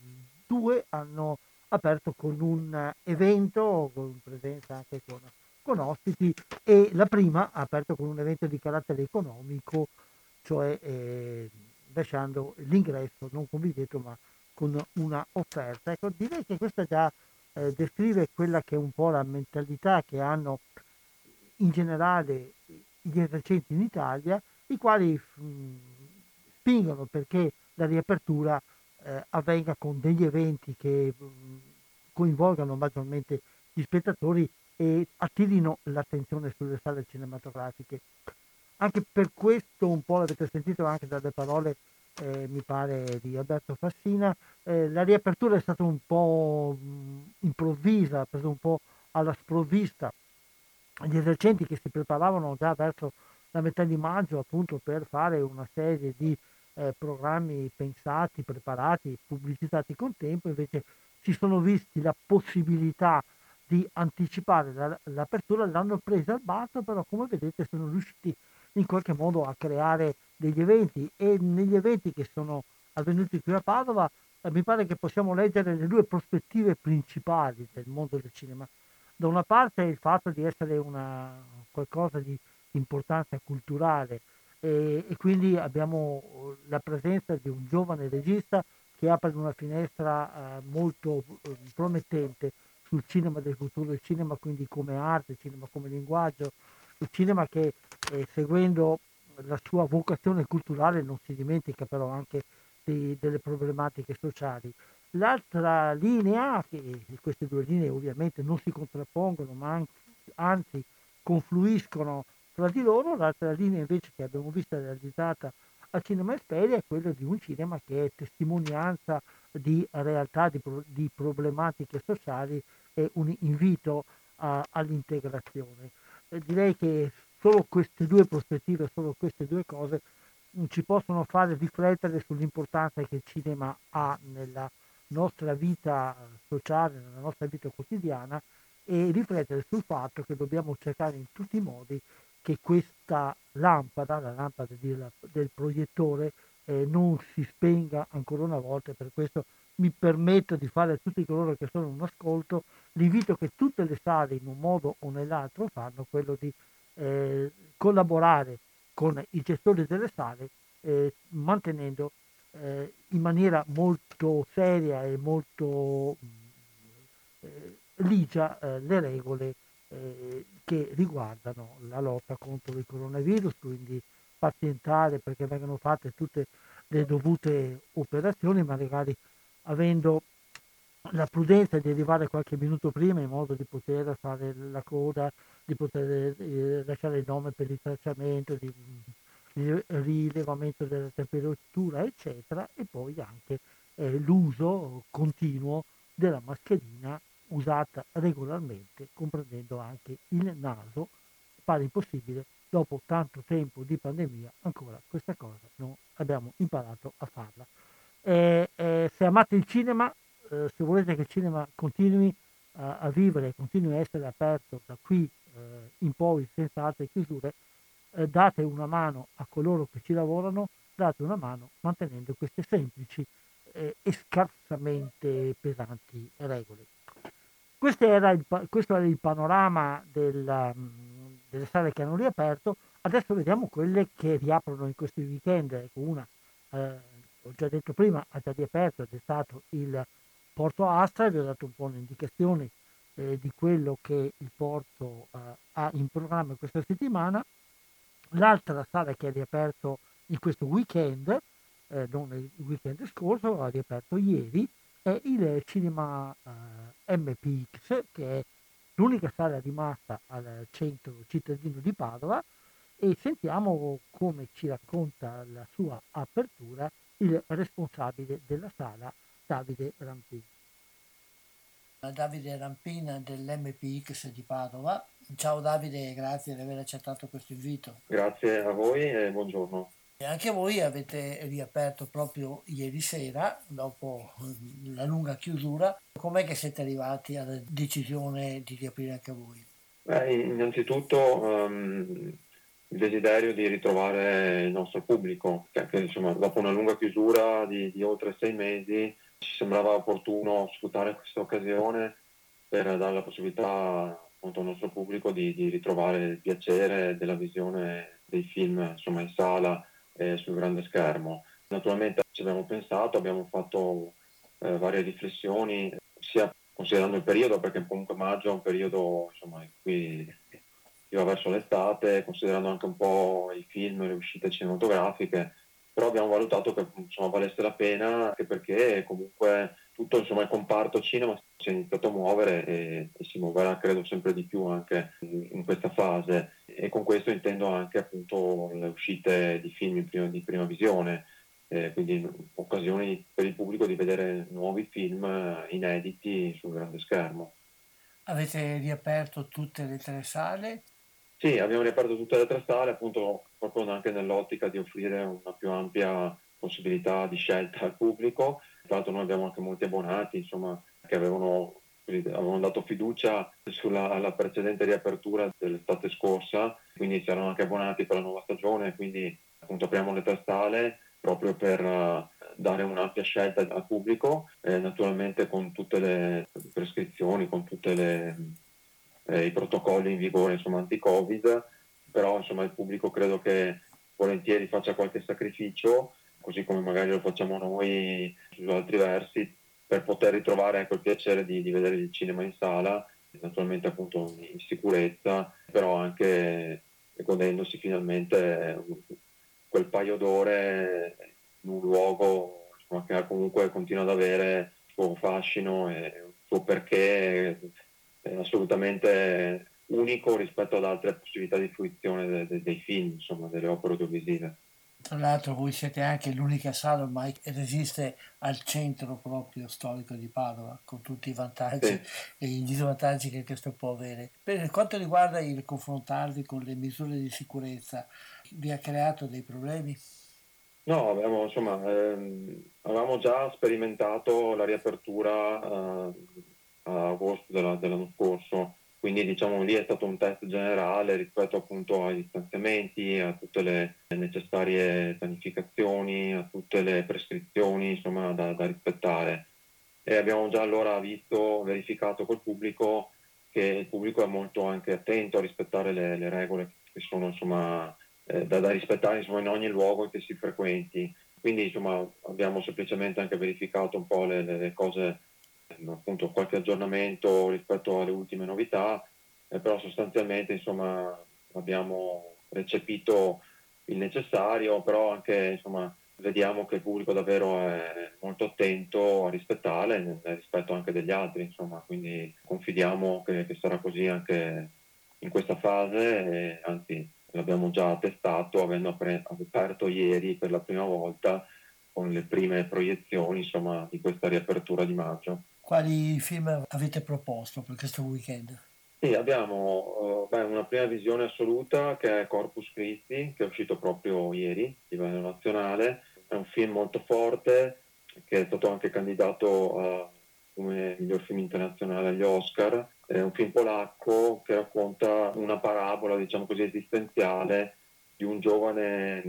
B: due hanno aperto con un eh, evento, con presenza anche con, con ospiti, e la prima ha aperto con un evento di carattere economico, cioè eh, lasciando l'ingresso non con biglietto ma con una offerta. Ecco, direi che questa già eh, descrive quella che è un po' la mentalità che hanno in generale gli esercenti in Italia, i quali mh, spingono perché la riapertura eh, avvenga con degli eventi che mh, coinvolgano maggiormente gli spettatori e attirino l'attenzione sulle sale cinematografiche. Anche per questo, un po' l'avete sentito anche dalle parole eh, mi pare di Alberto Fassina. Eh, la riapertura è stata un po' mh, improvvisa, preso un po' alla sprovvista gli esercenti che si preparavano già verso la metà di maggio appunto per fare una serie di eh, programmi pensati, preparati, pubblicizzati con tempo, invece si sono visti la possibilità di anticipare la, l'apertura, l'hanno presa al basso, però come vedete sono riusciti in qualche modo a creare degli eventi e negli eventi che sono avvenuti qui a Padova eh, mi pare che possiamo leggere le due prospettive principali del mondo del cinema. Da una parte il fatto di essere una, qualcosa di importanza culturale e, e, quindi abbiamo la presenza di un giovane regista che apre una finestra eh, molto eh, promettente sul cinema del futuro, il cinema quindi come arte, il cinema come linguaggio, il cinema che eh, seguendo la sua vocazione culturale non si dimentica però anche di, delle problematiche sociali. L'altra linea, che queste due linee ovviamente non si contrappongono, ma anzi confluiscono tra di loro, l'altra linea invece che abbiamo visto realizzata al Cinema Esperia è quella di un cinema che è testimonianza di realtà, di, pro, di problematiche sociali e un invito a, all'integrazione. Direi che solo queste due prospettive, solo queste due cose mm, ci possono fare riflettere sull'importanza che il cinema ha nella nostra vita sociale, nella nostra vita quotidiana e riflettere sul fatto che dobbiamo cercare in tutti i modi che questa lampada, la lampada del, del proiettore, eh, non si spenga ancora una volta. E per questo mi permetto di fare a tutti coloro che sono in ascolto l'invito che tutte le sale in un modo o nell'altro fanno, quello di eh, collaborare con i gestori delle sale eh, mantenendo eh, in maniera molto seria e molto eh, ligia eh, le regole eh, che riguardano la lotta contro il coronavirus, quindi pazientare perché vengano fatte tutte le dovute operazioni, magari avendo la prudenza di arrivare qualche minuto prima in modo di poter fare la coda, di poter eh, lasciare il nome per il tracciamento, di, di rilevamento della temperatura, eccetera, e poi anche eh, l'uso continuo della mascherina usata regolarmente, comprendendo anche il naso, pare impossibile, dopo tanto tempo di pandemia, ancora questa cosa non abbiamo imparato a farla. Eh, eh, se amate il cinema, eh, se volete che il cinema continui a, a vivere, continui a essere aperto da qui eh, in poi senza altre chiusure, eh, date una mano a coloro che ci lavorano, date una mano mantenendo queste semplici eh, e scarsamente pesanti regole. Questo era il, questo era il panorama del, mm, delle sale che hanno riaperto. Adesso vediamo quelle che riaprono in questi weekend. Ecco, una, eh, ho già detto prima, ha già riaperto ed è stato il Porto Astra. Vi ho dato un po' un'indicazione eh, di quello che il Porto eh, ha in programma questa settimana. L'altra sala che ha riaperto in questo weekend, eh, non il weekend scorso, ha riaperto ieri, è il cinema eh, MPX, che è l'unica sala rimasta al centro cittadino di Padova, e sentiamo come ci racconta la sua apertura il responsabile della sala, Davide Rampin.
C: Davide Rampin dell'MPX di Padova. Ciao Davide, grazie di aver accettato questo invito.
Q: Grazie a voi e buongiorno.
C: E anche voi avete riaperto proprio ieri sera, dopo la lunga chiusura. Com'è che siete arrivati alla decisione di riaprire anche voi?
Q: Beh, innanzitutto um, il desiderio di ritrovare il nostro pubblico, perché insomma, dopo una lunga chiusura di, di oltre sei mesi ci sembrava opportuno sfruttare questa occasione per dare la possibilità appunto, al nostro pubblico di, di ritrovare il piacere della visione dei film insomma, in sala eh, sul grande schermo. Naturalmente ci abbiamo pensato, abbiamo fatto eh, varie riflessioni, sia considerando il periodo, perché comunque maggio è un periodo insomma, in cui va verso l'estate, considerando anche un po' i film, le uscite cinematografiche, però abbiamo valutato che insomma, valesse la pena anche perché comunque tutto insomma, il comparto cinema si è iniziato a muovere e, e, si muoverà credo sempre di più anche in, questa fase e con questo intendo anche appunto le uscite di film in prima, di prima visione eh, quindi occasioni per il pubblico di vedere nuovi film eh, inediti sul grande schermo.
C: Avete riaperto tutte le tre sale?
Q: Sì, abbiamo riaperto tutte le tre sale, appunto proprio anche nell'ottica di offrire una più ampia possibilità di scelta al pubblico. Tra l'altro noi abbiamo anche molti abbonati, insomma, che avevano, avevano dato fiducia sulla precedente riapertura dell'estate scorsa, quindi si erano anche abbonati per la nuova stagione, quindi appunto apriamo le tre sale proprio per uh, dare un'ampia scelta al pubblico, eh, naturalmente con tutte le prescrizioni, con tutti eh, i protocolli in vigore insomma, anti-Covid, però insomma, il pubblico credo che volentieri faccia qualche sacrificio, così come magari lo facciamo noi su altri versi, per poter ritrovare ecco, il piacere di, di vedere il cinema in sala, naturalmente appunto in sicurezza, però anche godendosi finalmente quel paio d'ore in un luogo insomma, che comunque continua ad avere il suo fascino e il suo perché assolutamente unico rispetto ad altre possibilità di fruizione de, de, dei film, insomma, delle opere audiovisive.
C: Tra l'altro voi siete anche l'unica sala ormai che resiste al centro proprio storico di Padova, con tutti i vantaggi sì. e i disvantaggi che questo può avere. Per quanto riguarda il confrontarvi con le misure di sicurezza, vi ha creato dei problemi?
Q: No, abbiamo, insomma, ehm, avevamo già sperimentato la riapertura eh, agosto della, dell'anno scorso, quindi diciamo lì è stato un test generale rispetto appunto ai distanziamenti, a tutte le necessarie pianificazioni, a tutte le prescrizioni insomma, da, da rispettare. E abbiamo già allora visto, verificato col pubblico che il pubblico è molto anche attento a rispettare le, le regole che sono insomma, eh, da, da, rispettare insomma, in ogni luogo che si frequenti. Quindi insomma, abbiamo semplicemente anche verificato un po' le, le cose appunto qualche aggiornamento rispetto alle ultime novità, eh, però sostanzialmente insomma abbiamo recepito il necessario, però anche insomma vediamo che il pubblico davvero è molto attento a rispettarle nel rispetto anche degli altri, insomma, quindi confidiamo che, che sarà così anche in questa fase, anzi l'abbiamo già testato avendo aperto ieri per la prima volta con le prime proiezioni insomma, di questa riapertura di maggio.
C: Quali film avete proposto per questo weekend?
Q: Sì, abbiamo uh, beh, una prima visione assoluta che è Corpus Christi, che è uscito proprio ieri a livello nazionale. È un film molto forte, che è stato anche candidato uh, come miglior film internazionale agli Oscar. È un film polacco che racconta una parabola, diciamo così, esistenziale di un giovane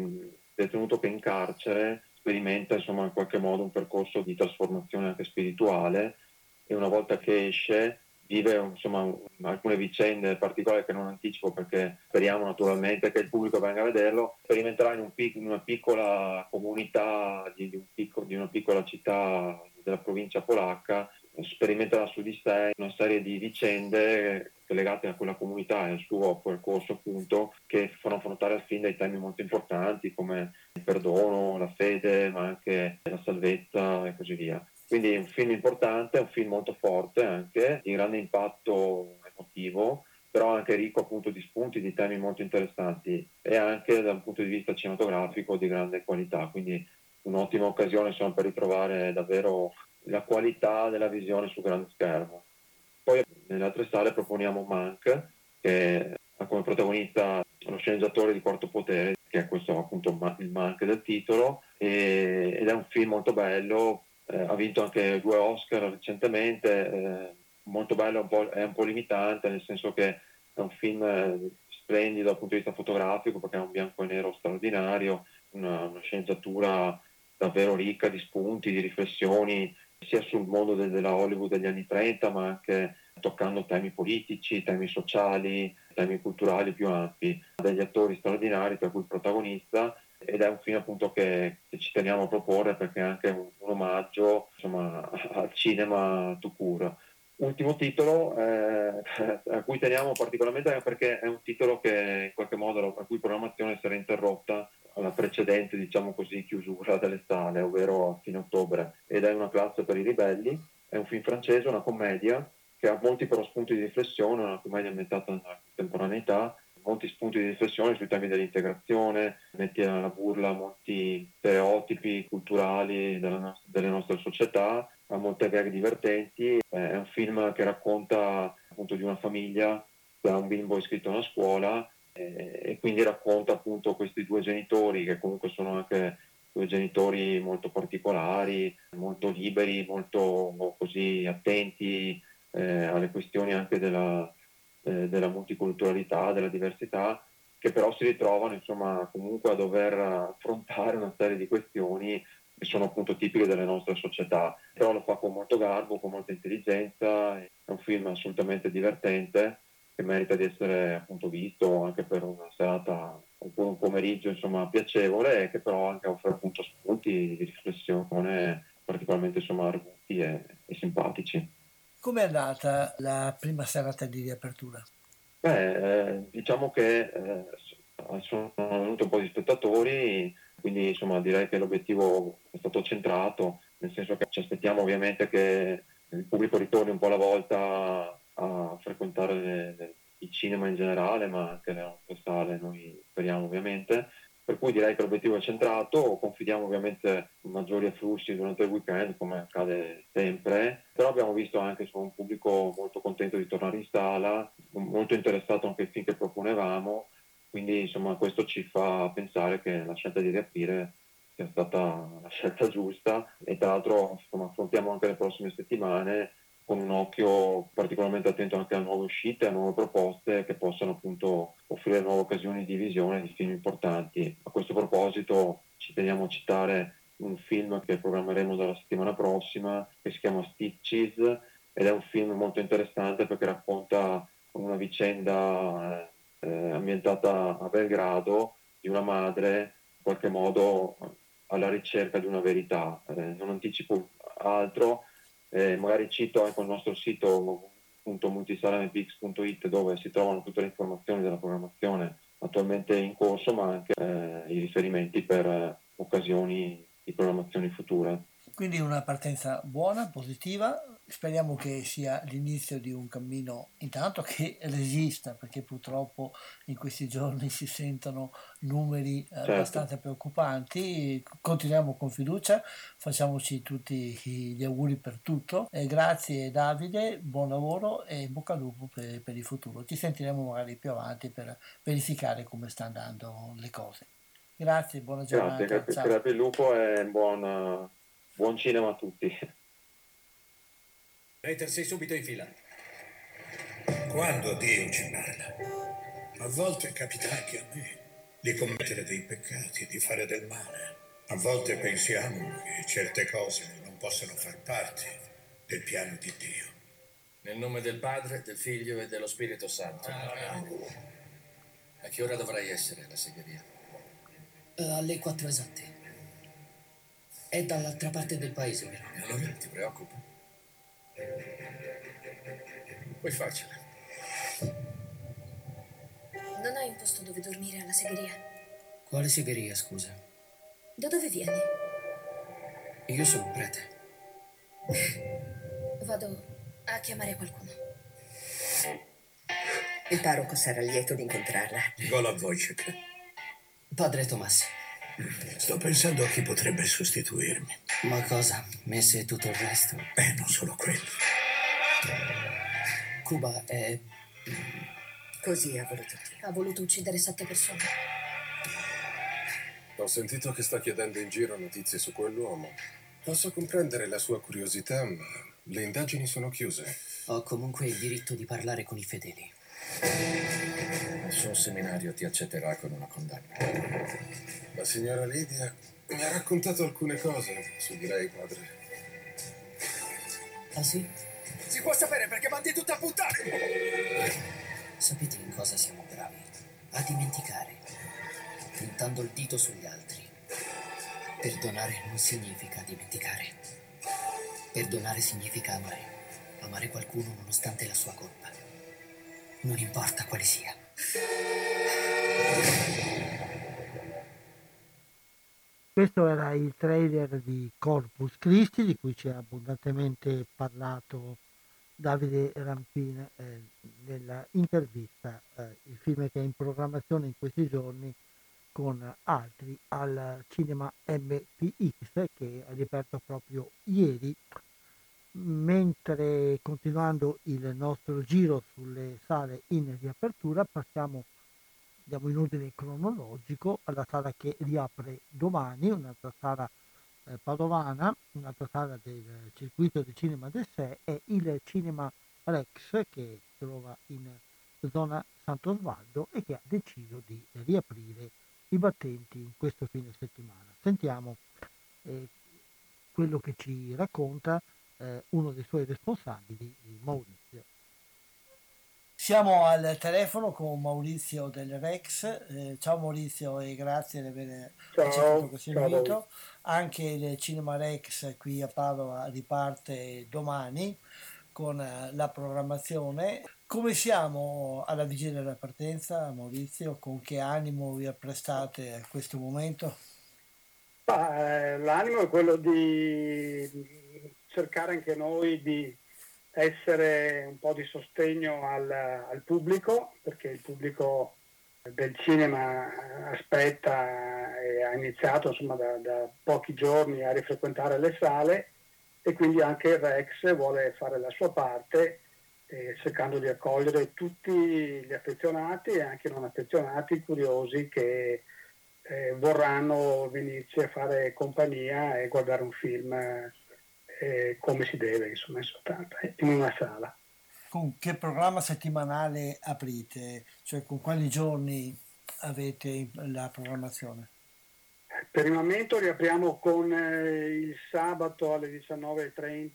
Q: detenuto che in carcere sperimenta insomma in qualche modo un percorso di trasformazione anche spirituale e una volta che esce vive insomma, alcune vicende particolari che non anticipo perché speriamo naturalmente che il pubblico venga a vederlo, sperimenterà in, un pic- in una piccola comunità di, di, un picco- di, una piccola città della provincia polacca, sperimenterà su di sé una serie di vicende legate a quella comunità e al suo percorso appunto che fanno affrontare al film dei temi molto importanti come il perdono, la fede ma anche la salvezza e così via. Quindi è un film importante, è un film molto forte anche, di grande impatto emotivo, però anche ricco appunto di spunti, di temi molto interessanti e anche da un punto di vista cinematografico di grande qualità. Quindi un'ottima occasione insomma, per ritrovare davvero la qualità della visione sul grande schermo. Poi nelle altre sale proponiamo Mank, che ha come protagonista lo sceneggiatore di Quarto Potere, che è questo appunto il Mank del titolo, ed è un film molto bello, eh, ha vinto anche due Oscar recentemente, eh, molto bello, un po', è un po' limitante, nel senso che è un film eh, splendido dal punto di vista fotografico perché è un bianco e nero straordinario, una, una sceneggiatura davvero ricca di spunti, di riflessioni, sia sul mondo de- della Hollywood degli anni 30, ma anche toccando temi politici, temi sociali, temi culturali più ampi, degli attori straordinari, tra cui il protagonista, ed è un film appunto che, che, ci teniamo a proporre perché è anche un, un omaggio insomma, al cinema to cure. Ultimo titolo eh, a cui teniamo particolarmente perché è un titolo che in qualche modo la cui programmazione sarà interrotta alla precedente diciamo così, chiusura delle sale, ovvero a fine ottobre, ed è una classe per i ribelli, è un film francese, una commedia che ha molti però spunti di riflessione, una commedia ambientata nella contemporaneità, molti spunti di riflessione sui temi dell'integrazione, metti alla burla molti stereotipi culturali della, delle nostre società, ha molte gag divertenti, è un film che racconta appunto di una famiglia ha un bimbo iscritto a una scuola e quindi racconta appunto questi due genitori che comunque sono anche due genitori molto particolari, molto liberi, molto così attenti eh, alle questioni anche della, eh, della multiculturalità, della diversità, che però si ritrovano insomma comunque a dover affrontare una serie di questioni che sono appunto tipiche delle nostre società, però lo fa con molto garbo, con molta intelligenza, è un film assolutamente divertente che merita di essere appunto visto anche per una serata oppure un pomeriggio insomma piacevole e che però anche offre appunto spunti di riflessione particolarmente insomma arguti e, e simpatici.
C: Come è andata la prima serata di riapertura?
Q: Beh, eh, diciamo che eh, sono venuti un po' di spettatori, quindi insomma direi che l'obiettivo è stato centrato, nel senso che ci aspettiamo ovviamente che il pubblico ritorni un po' alla volta a frequentare il cinema in generale, ma anche le nostre sale, noi speriamo ovviamente. Per cui direi che l'obiettivo è centrato, confidiamo ovviamente in maggiori afflussi durante il weekend, come accade sempre, però abbiamo visto anche insomma, un pubblico molto contento di tornare in sala, molto interessato anche ai film che proponevamo, quindi insomma questo ci fa pensare che la scelta di riaprire sia stata la scelta giusta. E tra l'altro insomma, affrontiamo anche le prossime settimane con un occhio particolarmente attento anche a nuove uscite, a nuove proposte che possano appunto offrire nuove occasioni di visione di film importanti. A questo proposito ci teniamo a citare un film che programmeremo dalla settimana prossima che si chiama Stitches ed è un film molto interessante perché racconta una vicenda eh, ambientata a Belgrado di una madre in qualche modo alla ricerca di una verità. Eh, non anticipo altro, eh, magari cito anche il nostro sito multisalamepix.it dove si trovano tutte le informazioni della programmazione attualmente in corso ma anche eh, i riferimenti per eh, occasioni di programmazioni future.
C: Quindi una partenza buona, positiva, speriamo che sia l'inizio di un cammino intanto che resista, perché purtroppo in questi giorni si sentono numeri eh, certo. abbastanza preoccupanti. Continuiamo con fiducia, facciamoci tutti gli auguri per tutto. E grazie Davide, buon lavoro e bocca al lupo per, per il futuro. Ci sentiremo magari più avanti per verificare come stanno andando le cose. Grazie, buona giornata.
Q: Grazie, grazie, grazie il lupo e buona Buon cinema a tutti.
O: Peter, sei subito in fila. Quando Dio ci parla, a volte capita anche a me di commettere dei peccati, di fare del male. A volte pensiamo che certe cose non possono far parte del piano di Dio.
R: Nel nome del Padre, del Figlio e dello Spirito Santo. A che ora dovrai essere la segheria?
S: Uh, alle quattro esatte. È dall'altra parte del paese, vero?
R: E allora ti preoccupa? Poi facile.
G: Non hai un posto dove dormire alla segheria?
S: Quale segheria, scusa?
G: Da dove vieni?
S: Io sono un prete.
G: Vado a chiamare qualcuno.
E: Il parroco sarà lieto di incontrarla.
O: Gola Wojciech.
S: Padre Tomas.
O: Sto pensando a chi potrebbe sostituirmi.
S: Ma cosa? Messe e tutto il resto?
O: Eh, non solo quello.
S: Cuba è...
E: Così ha voluto.
G: Ha voluto uccidere sette persone.
R: Ho sentito che sta chiedendo in giro notizie su quell'uomo. Posso comprendere la sua curiosità, ma le indagini sono chiuse.
S: Ho comunque il diritto di parlare con i fedeli.
R: Il suo seminario ti accetterà con una condanna. La signora Lidia mi ha raccontato alcune cose su di lei, padre.
S: Ah sì?
O: Si può sapere perché mandi tutto a puttane!
S: Sapete in cosa siamo bravi? A dimenticare, puntando il dito sugli altri. Perdonare non significa dimenticare. Perdonare significa amare. Amare qualcuno nonostante la sua colpa. Non importa quale sia.
B: Questo era il trailer di Corpus Christi di cui ci ha abbondantemente parlato Davide Rampin eh, nella intervista, eh, il film che è in programmazione in questi giorni con altri al cinema MPX che ha riaperto proprio ieri, mentre continuando il nostro giro sulle sale in riapertura passiamo andiamo in ordine cronologico alla sala che riapre domani, un'altra sala eh, padovana, un'altra sala del circuito del cinema del sé è il Cinema Rex che si trova in zona Sant'Osvaldo e che ha deciso di riaprire i battenti in questo fine settimana. Sentiamo eh, quello che ci racconta eh, uno dei suoi responsabili, Maurizio.
C: Siamo al telefono con Maurizio del Rex. Eh, ciao Maurizio e grazie di aver accettato questo invito. Anche il Cinema Rex qui a Padova riparte domani con eh, la programmazione. Come siamo alla vigilia della partenza, Maurizio? Con che animo vi apprestate a questo momento?
T: Bah, eh, l'animo è quello di cercare anche noi di essere un po' di sostegno al, al pubblico, perché il pubblico del cinema aspetta e ha iniziato insomma, da, da, pochi giorni a rifrequentare le sale e quindi anche il Rex vuole fare la sua parte eh, cercando di accogliere tutti gli affezionati e anche non affezionati, curiosi che eh, vorranno venirci a fare compagnia e guardare un film eh, come si deve, insomma, in una sala.
C: Con che programma settimanale aprite? Cioè con quali giorni avete la programmazione?
T: Per il momento riapriamo con eh, il sabato alle 19.30,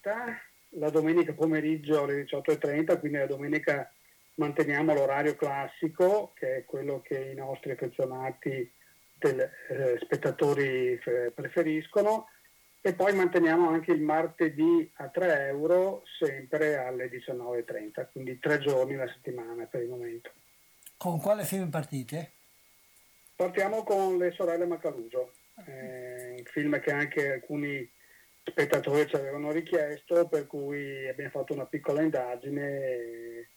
T: la domenica pomeriggio alle 18.30, quindi la domenica manteniamo l'orario classico, che è quello che i nostri affezionati del, eh, spettatori eh, preferiscono, e poi manteniamo anche il martedì a 3 euro sempre alle 19.30, quindi tre giorni la settimana per il momento.
C: Con quale film partite?
T: Partiamo con Le sorelle Macaluso, eh, un film che anche alcuni spettatori ci avevano richiesto, per cui abbiamo fatto una piccola indagine e,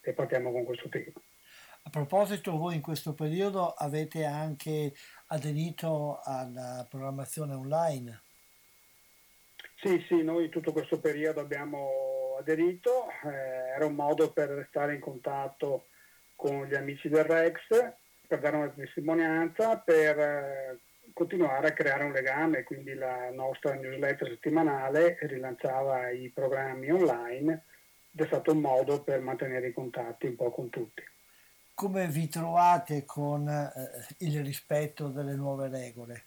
T: e partiamo con questo film.
C: A proposito, voi in questo periodo avete anche aderito alla programmazione online?
T: Sì, sì, noi tutto questo periodo abbiamo aderito, eh, era un modo per restare in contatto con gli amici del Rex, per dare una testimonianza, per eh, continuare a creare un legame, quindi la nostra newsletter settimanale rilanciava i programmi online ed è stato un modo per mantenere i contatti un po' con tutti.
C: Come vi trovate con eh, il rispetto delle nuove regole?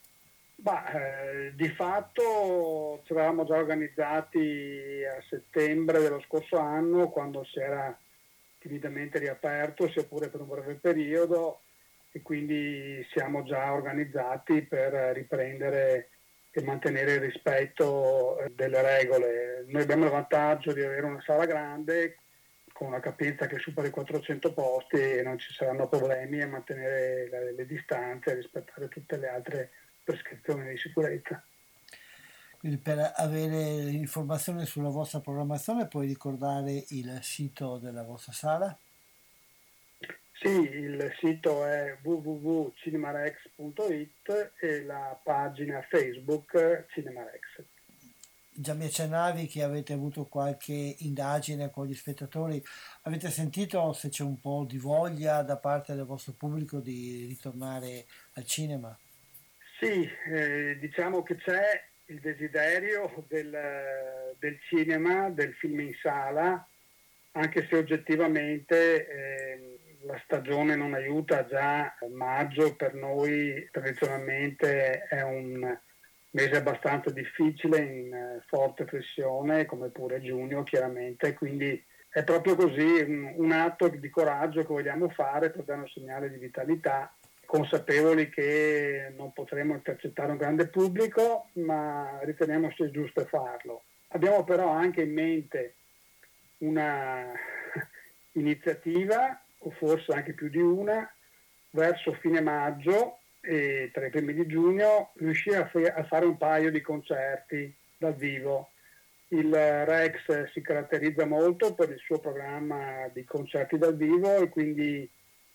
T: Bah, eh, di fatto ci eravamo già organizzati a settembre dello scorso anno quando si era timidamente riaperto, sia pure per un breve periodo, e quindi siamo già organizzati per riprendere e mantenere il rispetto eh, delle regole. Noi abbiamo il vantaggio di avere una sala grande con una capienza che supera i 400 posti e non ci saranno problemi a mantenere le, le distanze e rispettare tutte le altre prescrizioni di sicurezza.
C: Quindi per avere informazioni sulla vostra programmazione puoi ricordare il sito della vostra sala?
T: Sì, il sito è www.cinemarex.it e la pagina Facebook Cinemarex.
C: Già mi accennavi che avete avuto qualche indagine con gli spettatori. Avete sentito se c'è un po' di voglia da parte del vostro pubblico di ritornare al cinema?
T: Sì, eh, diciamo che c'è il desiderio del, del, cinema, del film in sala, anche se oggettivamente eh, la stagione non aiuta, già. Maggio per noi tradizionalmente è un mese abbastanza difficile, in eh, forte flessione, come pure giugno chiaramente, quindi è proprio così un, un atto di coraggio che vogliamo fare per dare un segnale di vitalità consapevoli che non potremo intercettare un grande pubblico, ma riteniamo sia giusto farlo. Abbiamo però anche in mente una iniziativa, o forse anche più di una, verso fine maggio e tra i primi di giugno riuscire a, fare un paio di concerti dal vivo il Rex si caratterizza molto per il suo programma di concerti dal vivo e quindi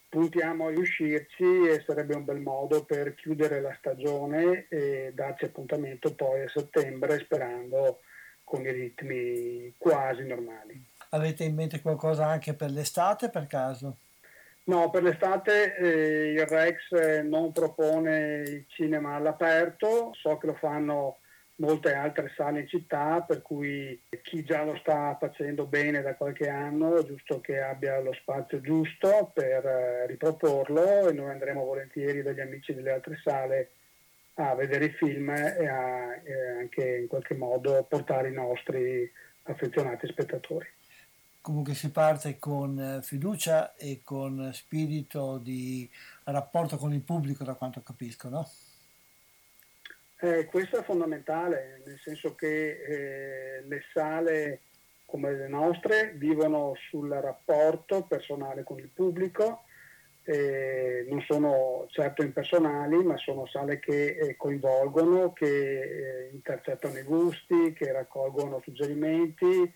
T: puntiamo a riuscirci e sarebbe un bel modo per chiudere la stagione e darci appuntamento poi a settembre sperando con i ritmi quasi normali.
C: Avete in mente qualcosa anche per l'estate per caso?
T: No, per l'estate eh, il Rex non propone il cinema all'aperto, so che lo fanno molte altre sale in città, per cui chi già lo sta facendo bene da qualche anno è giusto che abbia lo spazio giusto per eh, riproporlo e noi andremo volentieri dagli amici delle altre sale a vedere i film e a e anche in qualche modo portare i nostri affezionati spettatori.
C: Comunque si parte con eh, fiducia e con spirito di rapporto con il pubblico, da quanto capisco, no?
T: Eh, questo è fondamentale, nel senso che eh, le sale come le nostre vivono sul rapporto personale con il pubblico, eh, non sono certo impersonali, ma sono sale che eh, coinvolgono, che eh, intercettano i gusti, che raccolgono suggerimenti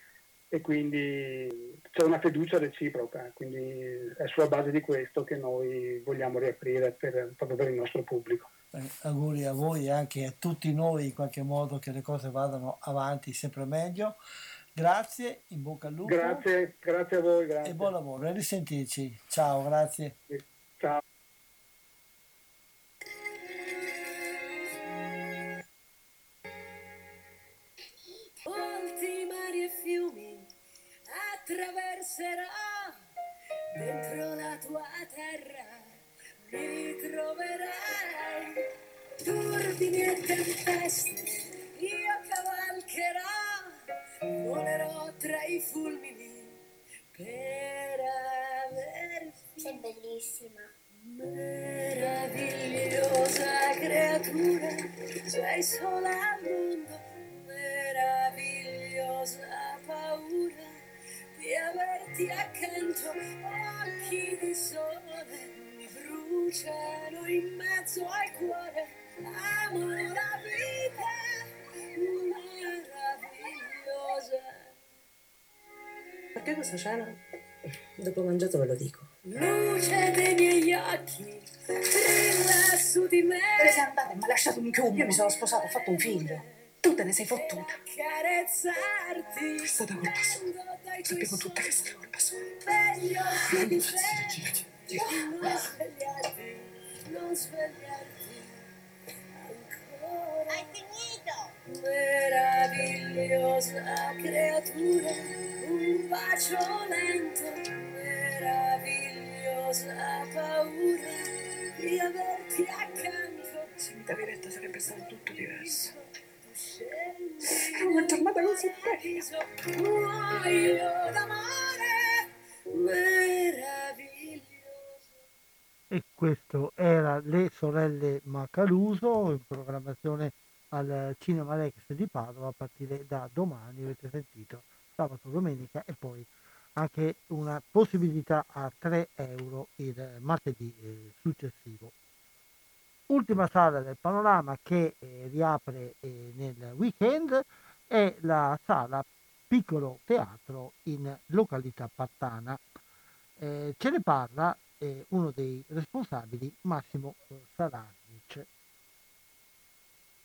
T: e quindi c'è una fiducia reciproca, quindi è sulla base di questo che noi vogliamo riaprire per, proprio per il nostro pubblico.
C: Eh, auguri a voi e anche a tutti noi in qualche modo che le cose vadano avanti sempre meglio. Grazie, in bocca al lupo.
T: Grazie, grazie a voi. Grazie.
C: E buon lavoro, e risentirci. Ciao, grazie.
T: Ciao.
U: Molti mari e fiumi attraverserò dentro la tua terra mi troverai turbini e tempeste io cavalcherò volerò tra i fulmini per averti
V: Sei bellissima.
U: meravigliosa creatura sei sola al mondo meravigliosa paura di averti accanto occhi di sole mi bruciano in mezzo al cuore la vita meravigliosa
W: Perché questa cena? Dopo mangiato ve lo dico.
U: luce dei miei occhi brilla su di me
W: Te ne sei andata mi hai lasciato un chiuso. Io mi sono sposato, ho fatto un figlio. Tu te ne sei fottuta.
U: carezzarti
W: È stata colpa sua. Sapevo tutta che è stata colpa sua. Non impazzire,
U: te
W: girati.
U: non svegliarti non svegliarti
V: Hai finito?
U: meravigliosa creatura un bacio lento. Meravigliosa paura di averti accanto.
W: Senza Viretta sarebbe stato tutto diverso. È una giornata così
U: viso muoio d'amore meraviglioso
B: E questo era Le sorelle Macaluso in programmazione al Cinema Rex di Padova a partire da domani, avete sentito, sabato, domenica e poi anche una possibilità a 3 euro il martedì eh, successivo. Ultima sala del panorama che eh, riapre eh, nel weekend è la sala Piccolo Teatro in località Pattana. Ce ne parla uno dei responsabili, Massimo eh,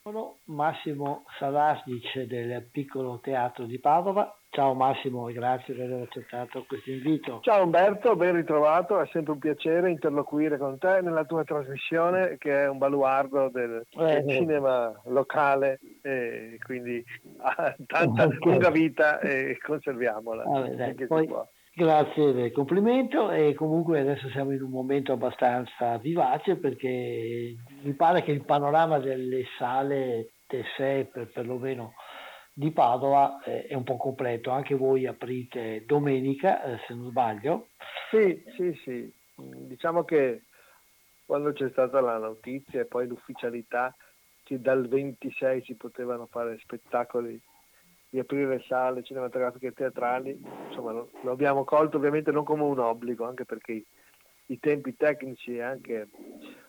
J: Sono Massimo Salasnic del piccolo teatro di Padova. Ciao Massimo e grazie per aver accettato questo invito.
X: Ciao Umberto, ben ritrovato, è sempre un piacere interloquire con te nella tua trasmissione che è un baluardo del, del
J: Eh.
X: cinema locale e quindi ha tanta lunga vita e conserviamola.
J: Vabbè, dai, poi-. Grazie del complimento e comunque adesso siamo in un momento abbastanza vivace perché mi pare che il panorama delle sale Tessè, per, perlomeno di Padova, eh, è un po' completo. Anche voi aprite domenica, eh, se non sbaglio.
X: Sì, sì, sì. Diciamo che quando c'è stata la notizia e poi l'ufficialità che dal 26 si potevano fare spettacoli di aprire sale cinematografiche e teatrali, insomma lo, lo abbiamo colto ovviamente non come un obbligo, anche perché i, i tempi tecnici e anche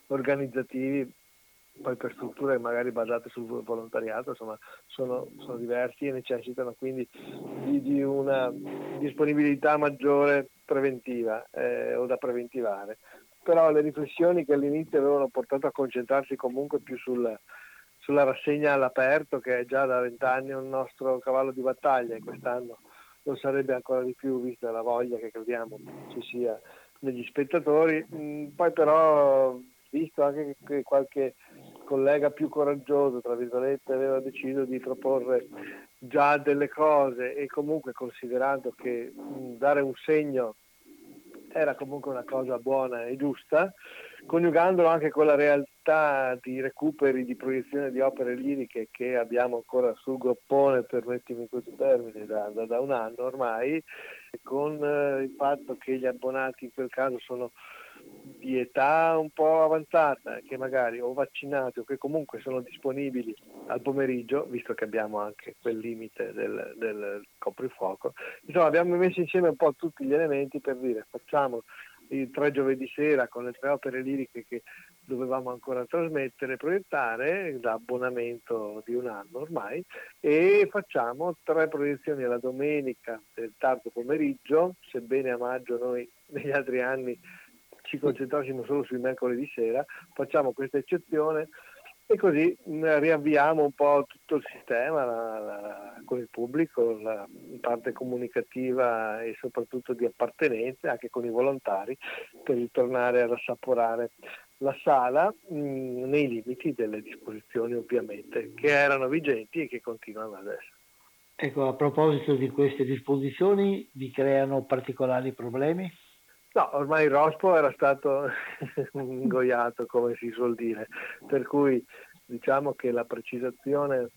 X: organizzativi poi per strutture magari basate sul volontariato, insomma, sono, sono diversi e necessitano quindi di, di una disponibilità maggiore preventiva eh, o da preventivare. Però le riflessioni che all'inizio avevano portato a concentrarsi comunque più sul, sulla rassegna all'aperto, che è già da vent'anni un nostro cavallo di battaglia e quest'anno lo sarebbe ancora di più vista la voglia che crediamo ci sia negli spettatori. Mm, poi però visto anche che qualche collega più coraggioso, tra virgolette, aveva deciso di proporre già delle cose e comunque considerando che mh, dare un segno era comunque una cosa buona e giusta, coniugandolo anche con la realtà di recuperi, di proiezione di opere liriche che abbiamo ancora sul groppone, permettimi questo termine, da, da, da un anno ormai, con eh, il fatto che gli abbonati in quel caso sono di età un po' avanzata, che magari o vaccinati o che comunque sono disponibili al pomeriggio, visto che abbiamo anche quel limite del, del coprifuoco, insomma abbiamo messo insieme un po' tutti gli elementi per dire facciamo i tre giovedì sera con le tre opere liriche che dovevamo ancora trasmettere, proiettare da abbonamento di un anno ormai e facciamo tre proiezioni alla domenica del tardo pomeriggio, sebbene a maggio noi negli altri anni ci concentrassimo solo sui mercoledì sera, facciamo questa eccezione e così mm, riavviamo un po' tutto il sistema la, la, con il pubblico, la parte comunicativa e soprattutto di appartenenza anche con i volontari per ritornare ad assaporare la sala mh, mm, nei limiti delle disposizioni ovviamente che erano vigenti e che continuano adesso.
B: Ecco, a proposito di queste disposizioni, vi creano particolari problemi?
X: No, ormai il rospo era stato ingoiato, come si suol dire, per cui diciamo che la precisazione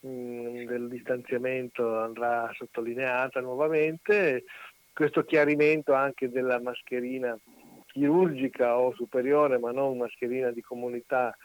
X: mh, del distanziamento andrà sottolineata nuovamente, questo chiarimento anche della mascherina chirurgica o superiore, ma non mascherina di comunità,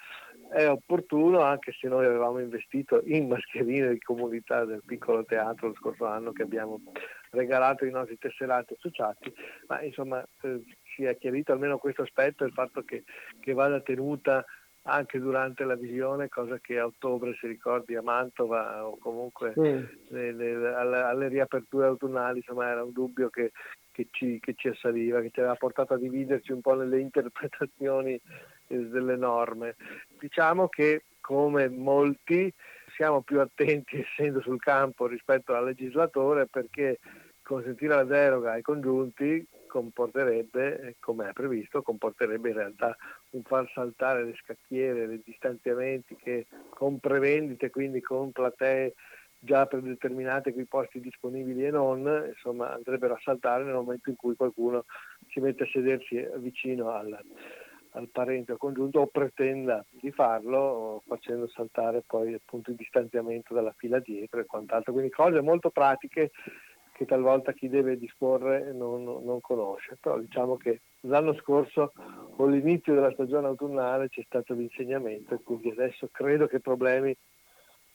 X: è opportuno, anche se noi avevamo investito in mascherine di comunità del piccolo teatro lo scorso anno che abbiamo regalato ai nostri tesserati associati, ma insomma eh, si è chiarito almeno questo aspetto, il fatto che, che vada tenuta anche durante la visione, cosa che a ottobre si ricordi a Mantova o comunque sì. le, le, alle, alle, riaperture autunnali, insomma era un dubbio che, che, ci, che, ci, assaliva, che ci aveva portato a dividerci un po' nelle interpretazioni eh, delle norme. Diciamo che come molti siamo più attenti essendo sul campo rispetto al legislatore perché consentire la deroga ai congiunti comporterebbe, come è previsto, comporterebbe in realtà un far saltare le scacchiere, i distanziamenti che con prevendite, quindi con platee già predeterminate con i posti disponibili e non, insomma andrebbero a saltare nel momento in cui qualcuno si mette a sedersi vicino al, al parente o congiunto o pretenda di farlo facendo saltare poi appunto il distanziamento dalla fila dietro e quant'altro. Quindi cose molto pratiche che talvolta chi deve disporre non, non, conosce. Però diciamo che l'anno scorso con l'inizio della stagione autunnale c'è stato l'insegnamento e quindi adesso credo che problemi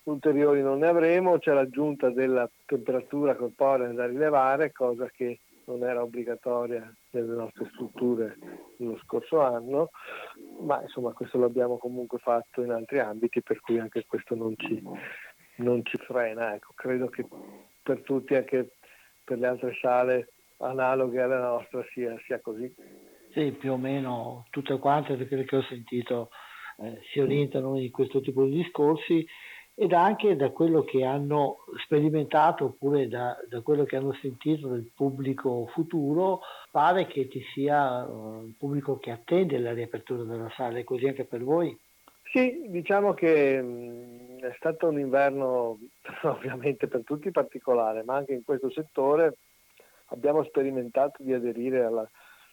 X: ulteriori non ne avremo, c'è l'aggiunta della temperatura corporea da rilevare, cosa che non era obbligatoria nelle nostre strutture lo scorso anno, ma insomma questo l'abbiamo comunque fatto in altri ambiti, per cui anche questo non ci, non ci frena. Ecco, credo che per tutti, anche per le altre sale analoghe alla nostra sia, sia così.
B: Sì, più o meno tutte quante, perché ho sentito eh, si orientano in questo tipo di discorsi ed anche da quello che hanno sperimentato oppure da, da quello che hanno sentito del pubblico futuro, pare che ci sia uh, un pubblico che attende la riapertura della sala, è così anche per voi?
X: Sì, diciamo che mh, è stato un inverno ovviamente per tutti particolare, ma anche in questo settore abbiamo sperimentato di aderire alla,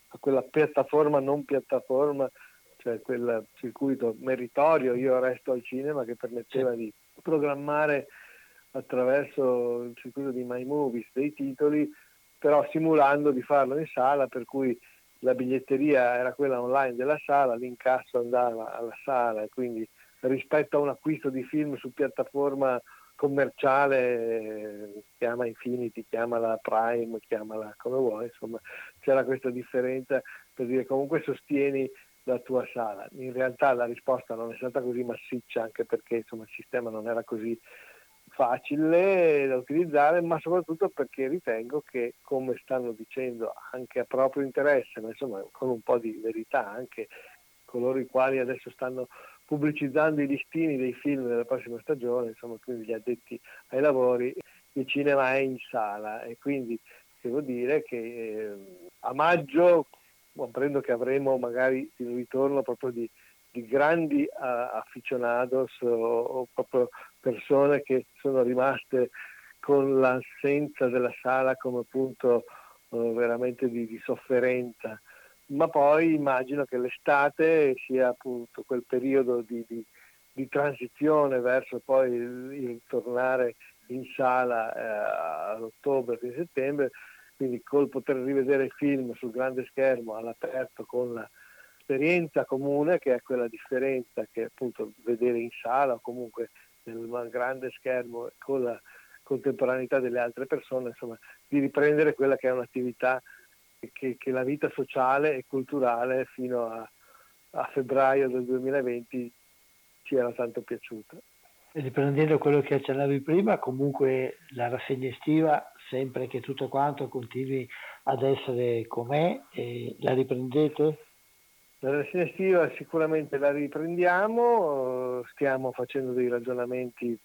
X: a quella piattaforma non piattaforma, cioè quel circuito meritorio, io resto al cinema, che permetteva di programmare attraverso il circuito di My Movies dei titoli, però simulando di farlo in sala, per cui la biglietteria era quella online della sala, l'incasso andava alla sala quindi rispetto a un acquisto di film su piattaforma commerciale, chiama Infinity, chiamala Prime, chiamala come vuoi, insomma c'era questa differenza per dire comunque sostieni la tua sala. In realtà la risposta non è stata così massiccia anche perché insomma, il sistema non era così facile da utilizzare, ma soprattutto perché ritengo che, come stanno dicendo anche a proprio interesse, ma insomma con un po' di verità anche coloro i quali adesso stanno pubblicizzando i listini dei film della prossima stagione, insomma quindi gli addetti ai lavori, il cinema è in sala e quindi devo dire che eh, a maggio comprendo che avremo magari il ritorno proprio di, di grandi uh, aficionados o, o, proprio persone che sono rimaste con l'assenza della sala come punto uh, veramente di, di, sofferenza. Ma poi immagino che l'estate sia appunto quel periodo di, di, di transizione verso poi il, il tornare in sala eh, ad ottobre, fine settembre, quindi col poter rivedere il film sul grande schermo all'aperto con l'esperienza comune che è quella differenza che appunto vedere in sala o comunque nel grande schermo con la contemporaneità delle altre persone, insomma, di riprendere quella che è un'attività che, che la vita sociale e culturale fino a, a febbraio del 2020 ci era tanto piaciuta.
B: Riprendendo quello che accennavi prima, comunque la rassegna estiva, sempre che tutto quanto continui ad essere com'è, la riprendete?
X: La rassegna estiva sicuramente la riprendiamo, stiamo facendo dei ragionamenti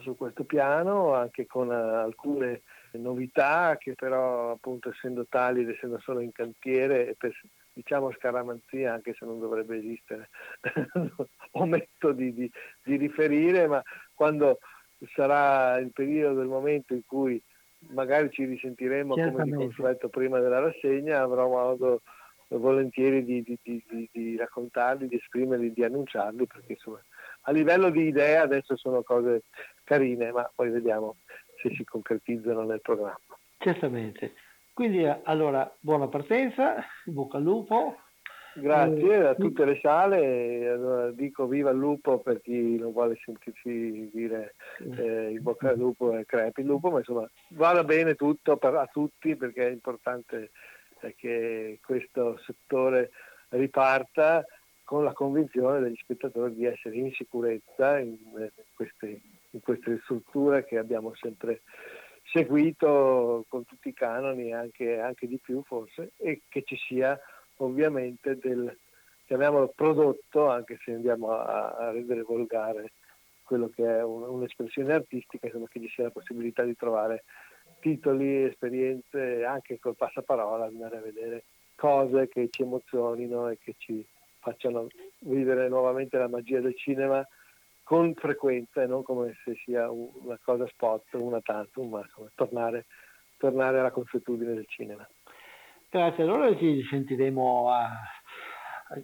X: su questo piano, anche con alcune novità che però appunto essendo tali ed essendo solo in cantiere per diciamo scaramanzia anche se non dovrebbe esistere ometto di, di, di, riferire ma quando sarà il periodo del momento in cui magari ci risentiremo come di consueto prima della rassegna avrò modo volentieri di, di raccontarli, di esprimerli, di annunciarli perché insomma a livello di idee adesso sono cose carine ma poi vediamo se si concretizzano nel programma.
B: Certamente. Quindi allora buona partenza, bocca al lupo.
X: Grazie eh, a tutte le sale, allora, dico viva il lupo per chi non vuole sentirsi dire eh, il bocca al lupo e crepi il lupo, ma insomma vada bene tutto per, a tutti perché è importante che questo settore riparta con la convinzione degli spettatori di essere in sicurezza in, in queste in queste strutture che abbiamo sempre seguito con tutti i canoni, anche, anche di più forse, e che ci sia ovviamente del, chiamiamolo prodotto, anche se andiamo a, a rendere volgare quello che è un, un'espressione artistica, insomma che ci sia la possibilità di trovare titoli, esperienze, anche col passaparola, andare a vedere cose che ci emozionino e che ci facciano vivere nuovamente la magia del cinema con frequenza e non come se sia una cosa spot, una tantum, ma insomma, tornare, tornare alla consuetudine del cinema.
B: Grazie, allora ci sentiremo a,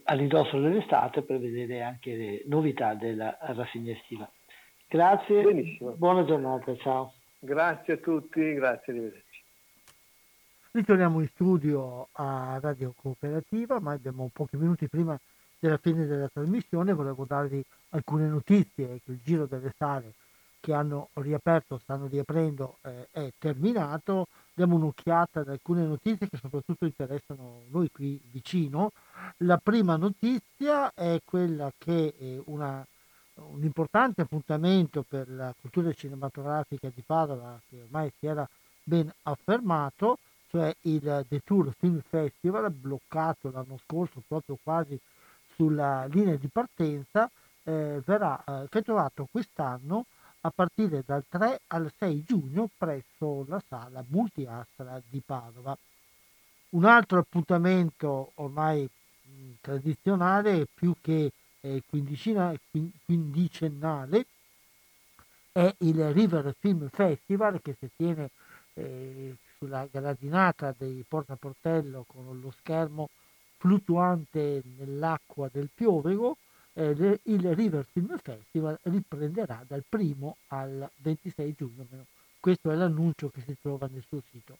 B: all'indosso dell'estate per vedere anche le novità della rassegna estiva. Grazie, Benissimo. buona giornata, ciao.
X: Grazie a tutti, grazie, arrivederci.
B: Ritorniamo in studio a Radio Cooperativa, ma abbiamo pochi minuti prima della fine della trasmissione volevo darvi alcune notizie che il giro delle sale che hanno riaperto, stanno riaprendo, eh, è terminato. Diamo un'occhiata ad alcune notizie che soprattutto interessano noi qui vicino. La prima notizia è quella che eh, una, un importante appuntamento per la cultura cinematografica di Padova, che ormai si era ben affermato, cioè il The Tour Film Festival, bloccato l'anno scorso proprio quasi sulla linea di partenza eh, verrà eh, effettuato quest'anno a partire dal 3 al 6 giugno presso la sala multiastra di Padova. Un altro appuntamento ormai tradizionale, più che eh, quindicennale, è il River Film Festival che si tiene eh, sulla gradinata dei Porta Portello con lo schermo fluttuante nell'acqua del Piovego, eh, il River Film Festival riprenderà dal 1 al 26 giugno. Questo è l'annuncio che si trova nel suo sito.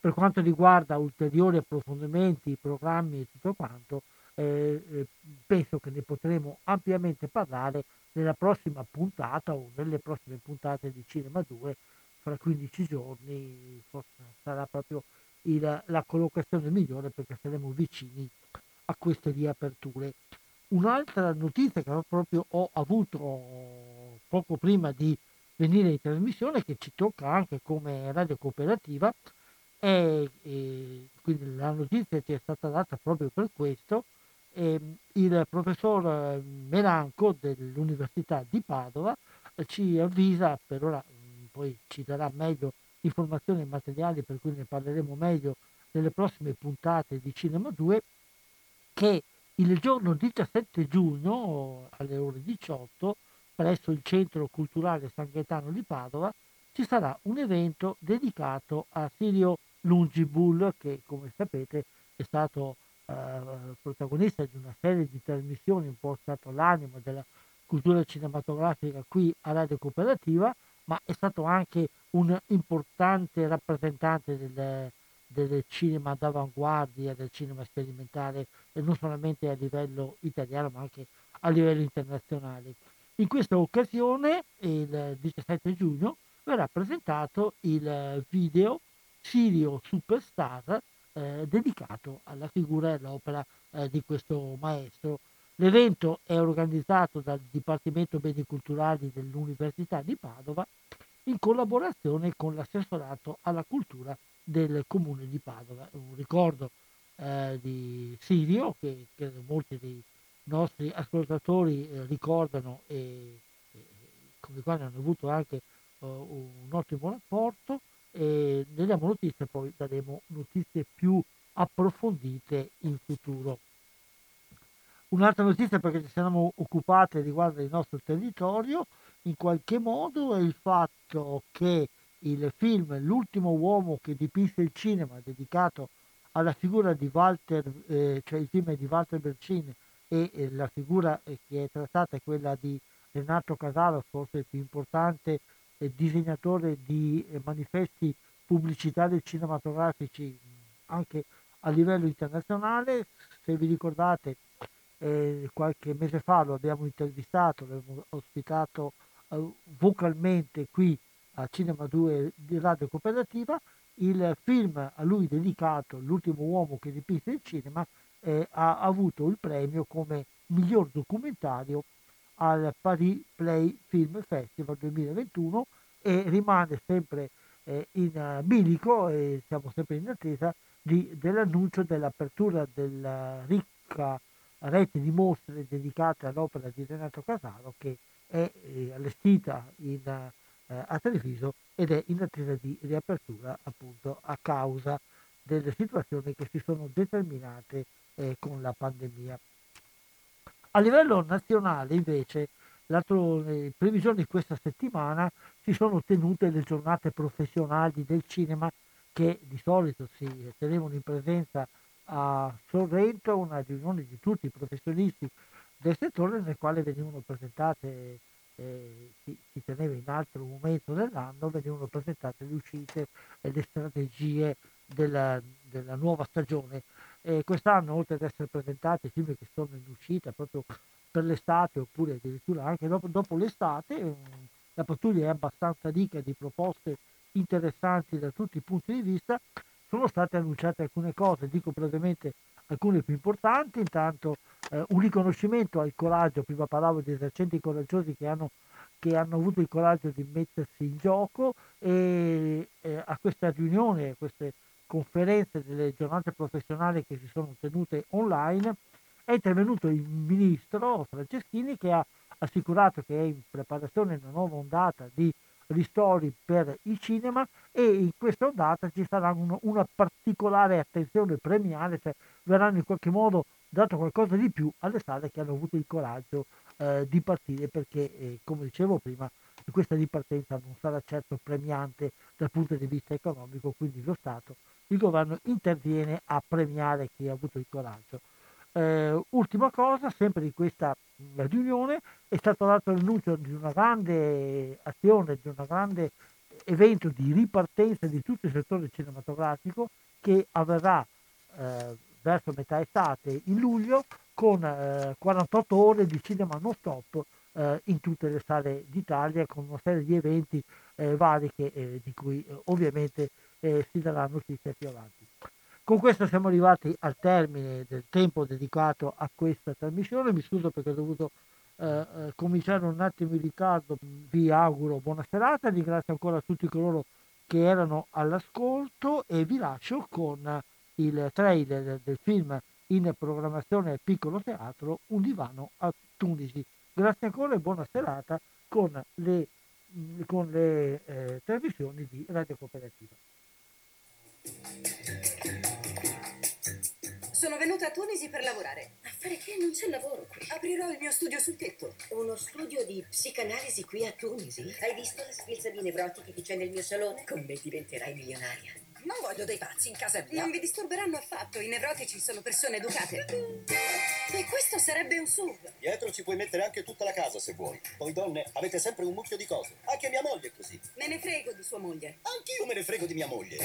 B: Per quanto riguarda ulteriori approfondimenti, programmi e tutto quanto, eh, eh, penso che ne potremo ampiamente parlare nella prossima puntata o nelle prossime puntate di Cinema 2 fra 15 giorni, forse sarà proprio il, la collocazione migliore perché saremo vicini a queste riaperture. Un'altra notizia che proprio ho avuto poco prima di venire in trasmissione, che ci tocca anche come radio cooperativa, è, e quindi la notizia ci è stata data proprio per questo, eh, il professor Melanco dell'Università di Padova eh, ci avvisa, per ora mm, poi ci darà meglio informazioni e materiali per cui ne parleremo meglio nelle prossime puntate di Cinema 2, che il giorno 17 giugno alle ore 18 presso il Centro Culturale San Gaetano di Padova ci sarà un evento dedicato a Sirio Lungibull che come sapete è stato eh, protagonista di una serie di trasmissioni un po' stato l'animo della cultura cinematografica qui a Radio Cooperativa ma è stato anche un importante rappresentante del, del cinema d'avanguardia, del cinema sperimentale, e non solamente a livello italiano ma anche a livello internazionale. In questa occasione, il 17 giugno, verrà presentato il video Sirio Superstar eh, dedicato alla figura e all'opera eh, di questo maestro. L'evento è organizzato dal Dipartimento Beni Culturali dell'Università di Padova in collaborazione con l'assessorato alla cultura del comune di Padova. Un ricordo eh, di Sirio che credo molti dei nostri ascoltatori eh, ricordano e, e, con i quali hanno avuto anche uh, un ottimo rapporto e ne diamo notizie poi daremo notizie più approfondite in futuro. Un'altra notizia perché ci siamo occupati riguardo il nostro territorio in qualche modo è il fatto che il film L'ultimo uomo che dipinse il cinema, dedicato alla figura di Walter, eh, cioè il film di Walter Bercin e eh, la figura eh, che è trattata è quella di Renato Casalo, forse il più importante eh, disegnatore di eh, manifesti pubblicitari cinematografici anche a livello internazionale. Se vi ricordate, eh, qualche mese fa lo abbiamo intervistato, l'abbiamo ospitato vocalmente qui a Cinema 2 di Radio Cooperativa. Il film a lui dedicato, L'ultimo uomo che dipinse il cinema, eh, ha avuto il premio come miglior documentario al Paris Play Film Festival 2021 e rimane sempre eh, in bilico e siamo sempre in attesa di, dell'annuncio dell'apertura della ricca rete di mostre dedicate all'opera di Renato Casaro che è eh, allestita in, eh, a Treviso ed è in attesa di riapertura appunto a causa delle situazioni che si sono determinate eh, con la pandemia. A livello nazionale invece, l'altro, eh, previsione di questa settimana si sono tenute le giornate professionali del cinema che di solito si tenevano in presenza a Sorrento, una riunione di tutti i professionisti del settore nel quale venivano presentate, eh, si, si, teneva in altro momento dell'anno, venivano presentate le uscite e le strategie della, della nuova stagione. E quest'anno, oltre ad essere presentati i film che sono in uscita proprio per l'estate oppure addirittura anche dopo, dopo l'estate, um, la pattuglia è abbastanza ricca di proposte interessanti da tutti i punti di vista. Sono state annunciate alcune cose, dico brevemente alcune più importanti, intanto eh, un riconoscimento al coraggio, prima parlavo di esercenti coraggiosi che hanno, che hanno avuto il coraggio di mettersi in gioco e eh, a questa riunione, a queste conferenze delle giornate professionali che si sono tenute online, è intervenuto il ministro Franceschini che ha assicurato che è in preparazione una nuova ondata di ristori per il cinema e in questa ondata ci sarà un, una particolare attenzione premiale, cioè verranno in qualche modo dato qualcosa di più alle sale che hanno avuto il coraggio eh, di partire perché, eh, come dicevo prima, questa ripartenza non sarà certo premiante dal punto di vista economico, quindi lo Stato, il governo interviene a premiare chi ha avuto il coraggio. Eh, ultima cosa, sempre di questa riunione è stato dato l'annuncio di una grande azione, di un grande evento di ripartenza di tutto il settore cinematografico che avverrà eh, verso metà estate in luglio con eh, 48 ore di cinema non stop eh, in tutte le sale d'Italia con una serie di eventi eh, vari che, eh, di cui eh, ovviamente si darà notizia più avanti. Con questo siamo arrivati al termine del tempo dedicato a questa trasmissione. Mi scuso perché ho dovuto eh, eh, cominciare un attimo in ritardo. Vi auguro buona serata, ringrazio ancora tutti coloro che erano all'ascolto e vi lascio con il trailer del film in programmazione al Piccolo Teatro Un divano a Tunisi. Grazie ancora e buona serata con le, con le eh, trasmissioni di Radio Cooperativa.
E: Sono venuta a Tunisi per lavorare.
N: A fare che? Non c'è lavoro qui.
E: Aprirò il mio studio sul tetto.
N: Uno studio di psicanalisi qui a Tunisi? Hai visto le sfilze di nevrotiche che c'è nel mio salone? Con me diventerai milionaria.
E: Non voglio dei pazzi in casa mia. Non vi disturberanno affatto. I nevrotici sono persone educate. E questo sarebbe un sub.
Y: Dietro ci puoi mettere anche tutta la casa se vuoi. Voi donne avete sempre un mucchio di cose. Anche mia moglie è così.
E: Me ne frego di sua moglie.
Y: Anch'io me ne frego di mia moglie.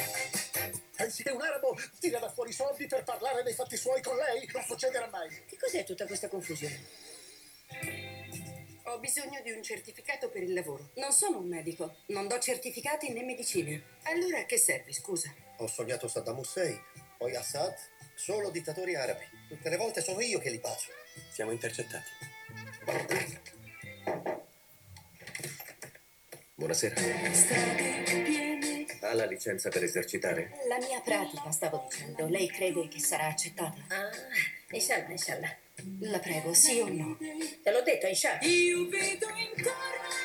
H: Pensi che un arabo tira da fuori soldi per parlare dei fatti suoi con lei? Non succederà mai.
N: Che cos'è tutta questa confusione?
E: Ho bisogno di un certificato per il lavoro. Non sono un medico. Non do certificati né medicine. Allora a che serve, scusa?
Y: Ho sognato Saddam Hussein, poi Assad, solo dittatori arabi. Tutte le volte sono io che li bacio. Siamo intercettati.
S: Buonasera. Ha la licenza per esercitare?
N: La mia pratica, stavo dicendo. Lei crede che sarà accettata?
E: Ah, inshallah, inshallah. La prego, sì o no?
N: Te l'ho detto, Aisha.
U: Io vedo in corpo